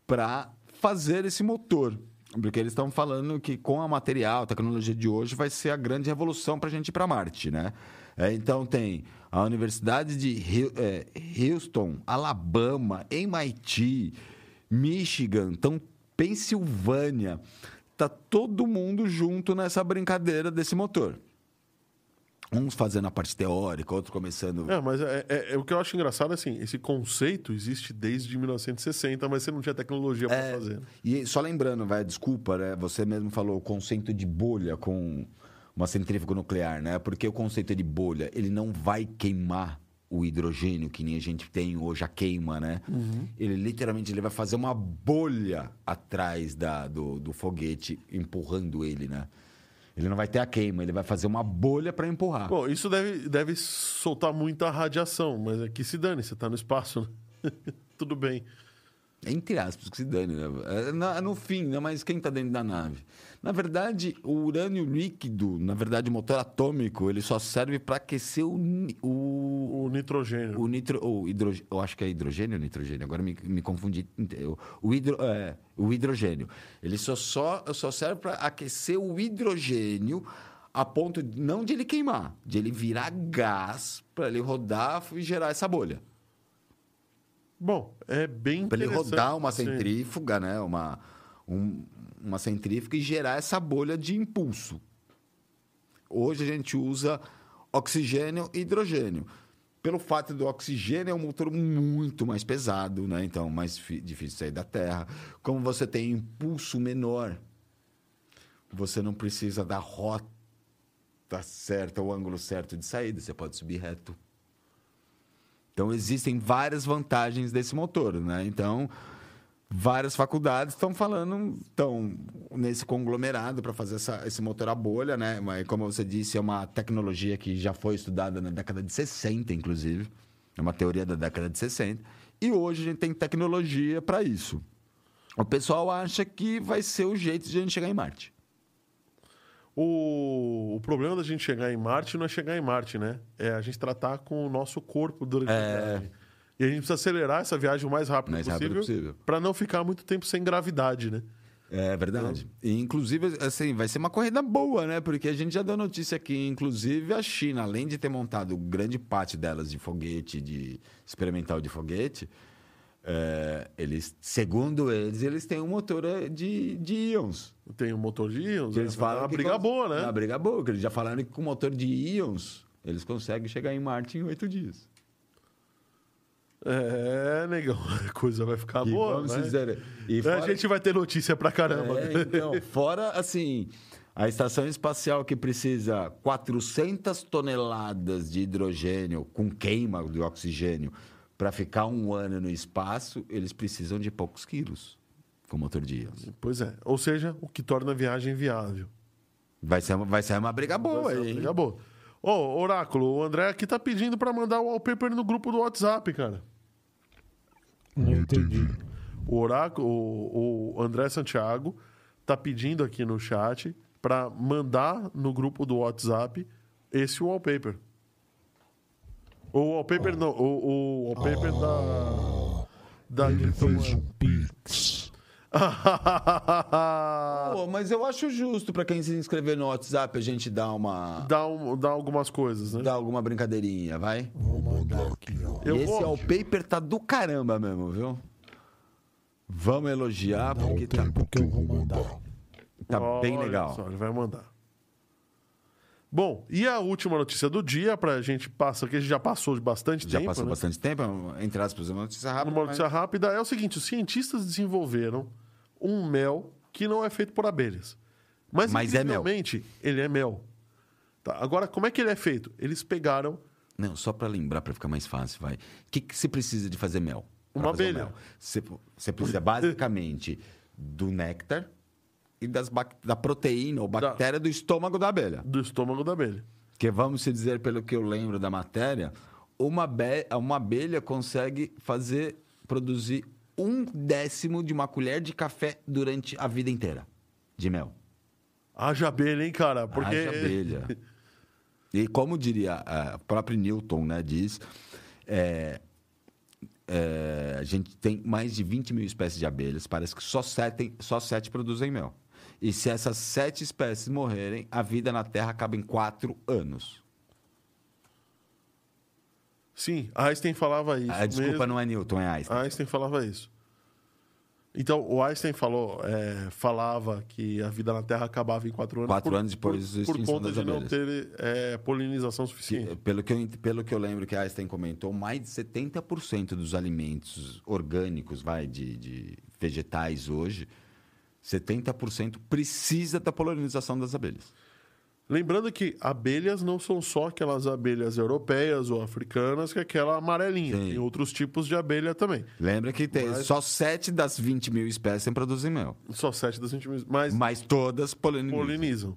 para fazer esse motor. Porque eles estão falando que com a material, a tecnologia de hoje, vai ser a grande revolução para a gente ir para Marte, né? É, então tem a Universidade de é, Houston, Alabama, MIT, Michigan, então Pensilvânia. Tá todo mundo junto nessa brincadeira desse motor. Uns fazendo a parte teórica, outros começando. É, mas é, é- é- o que eu acho engraçado é assim, esse conceito existe desde 1960, mas você não tinha tecnologia para É, fazer. E só lembrando, vai, desculpa, né? Você mesmo falou o conceito de bolha com uma centrífuga nuclear, né? Porque o conceito de bolha, ele não vai queimar o hidrogênio que nem a gente tem hoje a queima, né? Ele literalmente ele vai fazer uma bolha atrás da, do, do foguete empurrando ele, né? Ele não vai ter a queima, ele vai fazer uma bolha para empurrar. Bom, isso deve, deve soltar muita radiação, mas é que se dane, você tá no espaço, né? Tudo bem. Entre aspas, que se dane, né? É, na- no fim, né? Mas quem está dentro da nave? Na verdade, o urânio líquido, na verdade, o motor atômico, ele só serve para aquecer o, o, O nitrogênio. o nitro, o hidrogênio, eu acho que é hidrogênio ou nitrogênio, agora me, me confundi. O, hidro, é, o hidrogênio. Ele só, só, só serve para aquecer o hidrogênio a ponto de, não de ele queimar, de ele virar gás para ele rodar e gerar essa bolha. Bom, é bem Para ele rodar uma Sim. centrífuga, né? Uma, um- uma centrífuga e gerar essa bolha de impulso. Hoje a gente usa oxigênio e hidrogênio. Pelo fato do oxigênio é um motor muito mais pesado, né? Então, mais difícil sair da Terra. Como você tem impulso menor, você não precisa da rota certa, o ângulo certo de saída. Você pode subir reto. Então, existem várias vantagens desse motor, né? Então, várias faculdades estão falando, estão nesse conglomerado para fazer essa, esse motor a bolha, né? Mas, como você disse, é uma tecnologia que já foi estudada na década de 60, inclusive. É uma teoria da década de 60. E hoje a gente tem tecnologia para isso. O pessoal acha que vai ser o jeito de a gente chegar em Marte. O, o problema da gente chegar em Marte não é chegar em Marte, né? É a gente tratar com o nosso corpo durante a viagem. E a gente precisa acelerar essa viagem o mais rápido Mais rápido possível, possível. para não ficar muito tempo sem gravidade, né? É verdade. E, inclusive, assim, vai ser uma corrida boa, né? Porque a gente já deu notícia que, inclusive, a China, além de ter montado grande parte delas de foguete, de experimental de foguete, é, eles, segundo eles, eles têm um motor é, de, de íons. Tem um motor de íons, Que eles né? falam uma que briga boa, né? Uma briga boa, que eles já falaram que com motor de íons eles conseguem chegar em Marte em oito dias. É, negão, a coisa vai ficar E boa, vamos né? dizer, e A fora- gente vai ter notícia pra caramba. É, então, fora assim, a estação espacial que precisa 400 toneladas de hidrogênio com queima de oxigênio para ficar um ano no espaço, eles precisam de poucos quilos com motor de íons. Pois é. Ou seja, o que torna a viagem viável. Vai ser, uma- vai ser uma briga boa, Vai ser uma briga boa. Ô, Oráculo, o André aqui tá pedindo pra mandar o wallpaper no grupo do WhatsApp, cara. Não entendi. O Oráculo, o, o André Santiago tá pedindo aqui no chat pra mandar no grupo do WhatsApp esse wallpaper. O wallpaper não, o, o wallpaper da da Ele fez um pix. Pô, mas eu acho justo para quem se inscrever no WhatsApp a gente dar uma. dá, um, dá algumas coisas, né? dar alguma brincadeirinha, vai? Vou mandar aqui, ó. Eu esse vou- wallpaper tá do caramba mesmo, viu? Vamos elogiar Dá porque o tá, que eu vou mandar. tá bem Olha legal. só, ele vai mandar. Bom, e a última notícia do dia, pra gente passar, que a gente já passou de bastante Já tempo. passou né? bastante tempo, entre aspas, uma notícia rápida. Uma notícia rápida é o seguinte: os cientistas desenvolveram um mel que não é feito por abelhas. Mas, Mas é mel. ele é mel. Tá, Agora, como é que ele é feito? Eles pegaram Não, só para lembrar, para ficar mais fácil, vai. O que, que você precisa de fazer mel? Uma abelha. mel? Você, você precisa basicamente do néctar e das da proteína ou bactéria do estômago da abelha. do estômago da abelha. Que vamos se dizer, pelo que eu lembro da matéria, uma, abe- uma abelha consegue fazer, produzir um décimo de uma colher de café durante a vida inteira de mel. Haja abelha, hein, cara? Porque. Haja abelha. E como diria a próprio Newton, né, diz, é, é, a gente tem mais de 20 mil espécies de abelhas, parece que só sete, só sete produzem mel. E se essas sete espécies morrerem, a vida na Terra acaba em quatro anos. Sim, Einstein falava isso. a desculpa mesmo. não é Newton, é Einstein. Einstein falava isso. Então, o Einstein falou, é, falava que a vida na Terra acabava em quatro anos. Quatro anos depois por, por conta de não abelhas. ter é, polinização Que, suficiente. pelo, que eu, pelo que eu lembro que Einstein comentou, mais de 70% dos alimentos orgânicos, vai, de, de vegetais hoje, 70% precisa da polinização das abelhas. Lembrando que abelhas não são só aquelas abelhas europeias ou africanas, que é aquela amarelinha. Sim. Tem outros tipos de abelha também. Lembra que tem, Mas- só 7 das 20 mil espécies produzem mel. Só sete das 20 mil. Mas Mas todas polinizam. polinizam.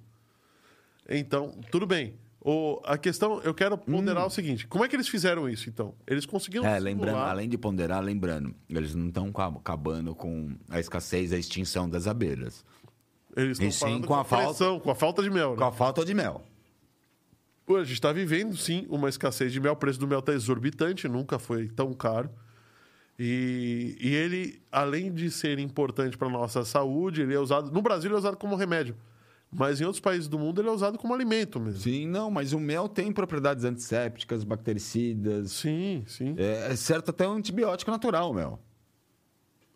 Então, tudo bem. O, a questão, eu quero ponderar o seguinte: como é que eles fizeram isso, então? Eles conseguiram. É, lembrando, simular- além de ponderar, lembrando, eles não estão acabando com a escassez, a extinção das abelhas. Eles E estão sim falando com a falta- pressão, com a falta de mel. né? Com a falta de mel. A gente está vivendo, sim, uma escassez de mel. O preço do mel está exorbitante, nunca foi tão caro. E, e ele, além de ser importante para nossa saúde, ele é usado. No Brasil, ele é usado como remédio. Mas em outros países do mundo, ele é usado como alimento mesmo. Sim, não, mas o mel tem propriedades antissépticas, bactericidas. Sim, sim. É, é certo até um antibiótico natural, o mel.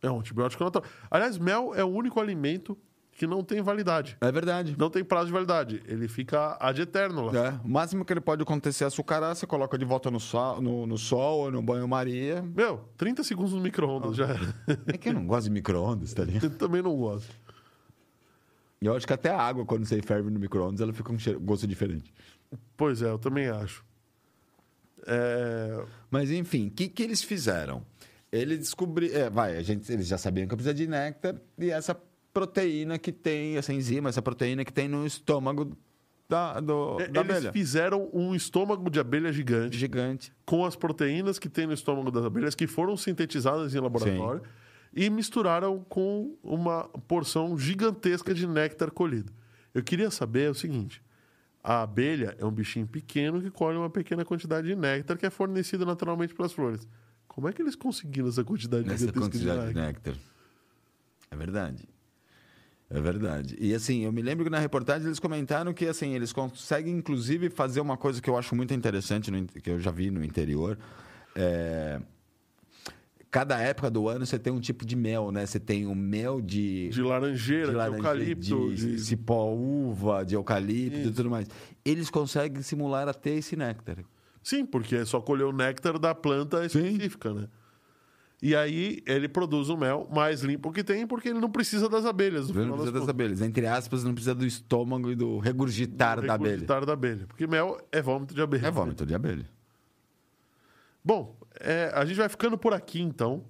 É um antibiótico natural. Aliás, mel é o único alimento que não tem validade. É verdade. Não tem prazo de validade. Ele fica ad eterno lá. É, o máximo que ele pode acontecer é açucarar, você coloca de volta no sol, no, no sol ou no banho-maria. Meu, 30 segundos no micro-ondas já era. É que eu não gosto de micro-ondas, tá ligado? Eu também não gosto. Eu acho que até a água, quando você ferve no micro-ondas, ela fica com um cheiro- gosto diferente. Pois é, eu também acho. É, Mas enfim, o que, que eles fizeram? Eles descobriram. É, vai, a gente, eles já sabiam que precisa de néctar e essa proteína que tem, essa enzima, essa proteína que tem no estômago da, do, da Eles abelha. fizeram um estômago de abelha gigante Gigante. com as proteínas que tem no estômago das abelhas que foram sintetizadas em laboratório e misturaram com uma porção gigantesca de néctar colhido. Eu queria saber o seguinte: a abelha é um bichinho pequeno que colhe uma pequena quantidade de néctar que é fornecido naturalmente pelas flores. Como é que eles conseguiram essa quantidade gigantesca quantidade de de néctar? néctar. É verdade. É verdade. E assim, eu me lembro que na reportagem eles comentaram que assim, eles conseguem inclusive fazer uma coisa que eu acho muito interessante, no que eu já vi no interior. É... Cada época do ano você tem um tipo de mel, né? Você tem o mel de, De laranjeira, de, laranja, eucalipto, de, de, cipó uva, de eucalipto e Isso. tudo mais. Eles conseguem simular até esse néctar. Sim, porque é só colher o néctar da planta específica, né? E aí ele produz o mel mais limpo que tem, porque ele não precisa das abelhas. no Não precisa das das abelhas. Entre aspas, não precisa do estômago e do regurgitar da abelha. Regurgitar da abelha. Porque mel é vômito de abelha. É vômito de abelha. Bom, é, a gente vai ficando por aqui, então,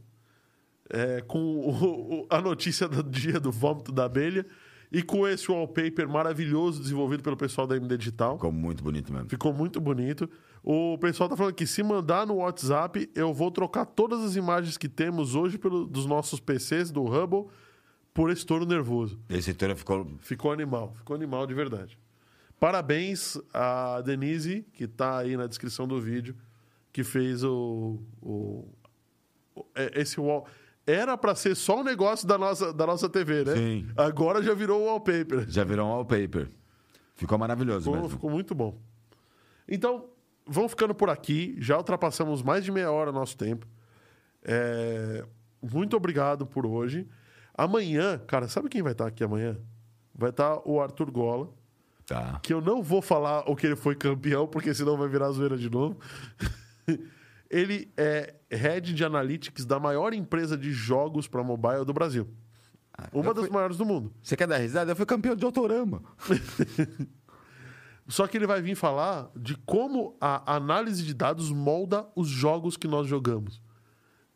é, com o- o- a notícia do dia do vômito da abelha e com esse wallpaper maravilhoso desenvolvido pelo pessoal da MD Digital. Ficou muito bonito mesmo. Ficou muito bonito. O pessoal tá falando que se mandar no WhatsApp, eu vou trocar todas as imagens que temos hoje pelo, dos nossos PCs, do Hubble, por esse touro nervoso. Esse touro ficou. Ficou animal, ficou animal de verdade. Parabéns a Denise, que tá aí na descrição do vídeo, que fez o. o- o- é- esse wall. Era para ser só um negócio da nossa, da nossa TV, né? Sim. Agora já virou wallpaper. Já virou um wallpaper. Ficou maravilhoso Ficou, mesmo. ficou muito bom. Então, vamos ficando por aqui. Já ultrapassamos mais de meia hora nosso tempo. É, Muito obrigado por hoje. Amanhã, cara, sabe quem vai estar aqui amanhã? Vai estar o Arthur Gola, Tá. que eu não vou falar o que ele foi campeão, porque senão vai virar zoeira de novo. ele é head de analytics da maior empresa de jogos para mobile do Brasil. Uma eu das fui- maiores do mundo. Você quer dar risada? Eu fui campeão de autorama. Só que ele vai vir falar de como a análise de dados molda os jogos que nós jogamos.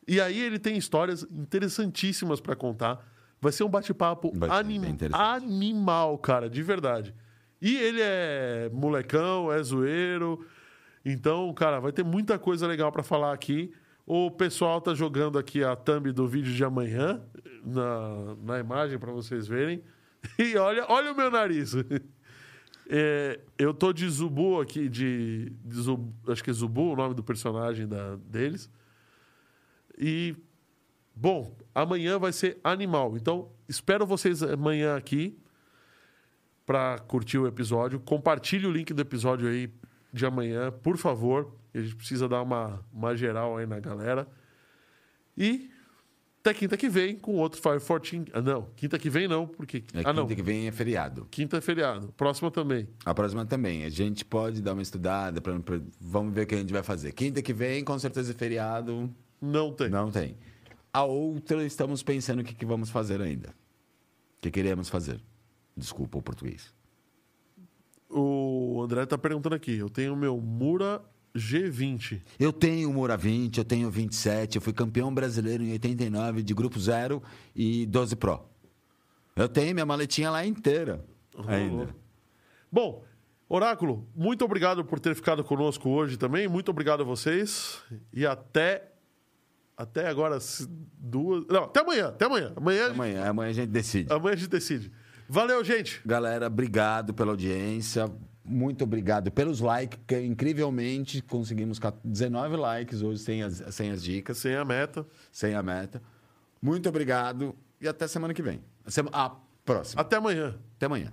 E aí ele tem histórias interessantíssimas para contar. Vai ser um bate-papo anim- animal, cara, de verdade. E ele é molecão, é zoeiro. Então, cara, vai ter muita coisa legal para falar aqui. O pessoal tá jogando aqui a thumb do vídeo de amanhã na, na imagem para vocês verem. E olha, olha o meu nariz. É, eu tô de Zubu aqui, de, de Zubu- acho que é Zubu o nome do personagem da, deles. E, bom, amanhã vai ser animal. Então, espero vocês amanhã aqui para curtir o episódio. Compartilhe o link do episódio aí de amanhã, por favor. A gente precisa dar uma, uma geral aí na galera. E Até quinta que vem com outro 514. Ah, não, quinta que vem não, porque. É, ah, quinta não. que vem é feriado. Quinta é feriado. Próxima também. A próxima também. A gente pode dar uma estudada, pra, pra- vamos ver o que a gente vai fazer. Quinta que vem, com certeza é feriado. Não tem. Não tem. A outra, estamos pensando o que, que vamos fazer ainda. O que queremos fazer. Desculpa o português. O André tá perguntando aqui. Eu tenho meu Mura G20. Eu tenho o Moura 20, eu tenho o 27, eu fui campeão brasileiro em 89 de grupo 0 e 12 Pro. Eu tenho minha maletinha lá inteira. Ainda. Bom, Oráculo, muito obrigado por ter ficado conosco hoje também. Muito obrigado a vocês. E até. Até agora, duas. Não, até amanhã. Até amanhã. Amanhã, Amanhã, amanhã a gente decide. amanhã a gente decide. Valeu, gente. Galera, obrigado pela audiência. Muito obrigado pelos likes, que incrivelmente conseguimos 19 likes hoje sem as, sem as dicas, Sem a meta. sem a meta. Muito obrigado e até semana que vem. A próxima. Até amanhã. Até amanhã.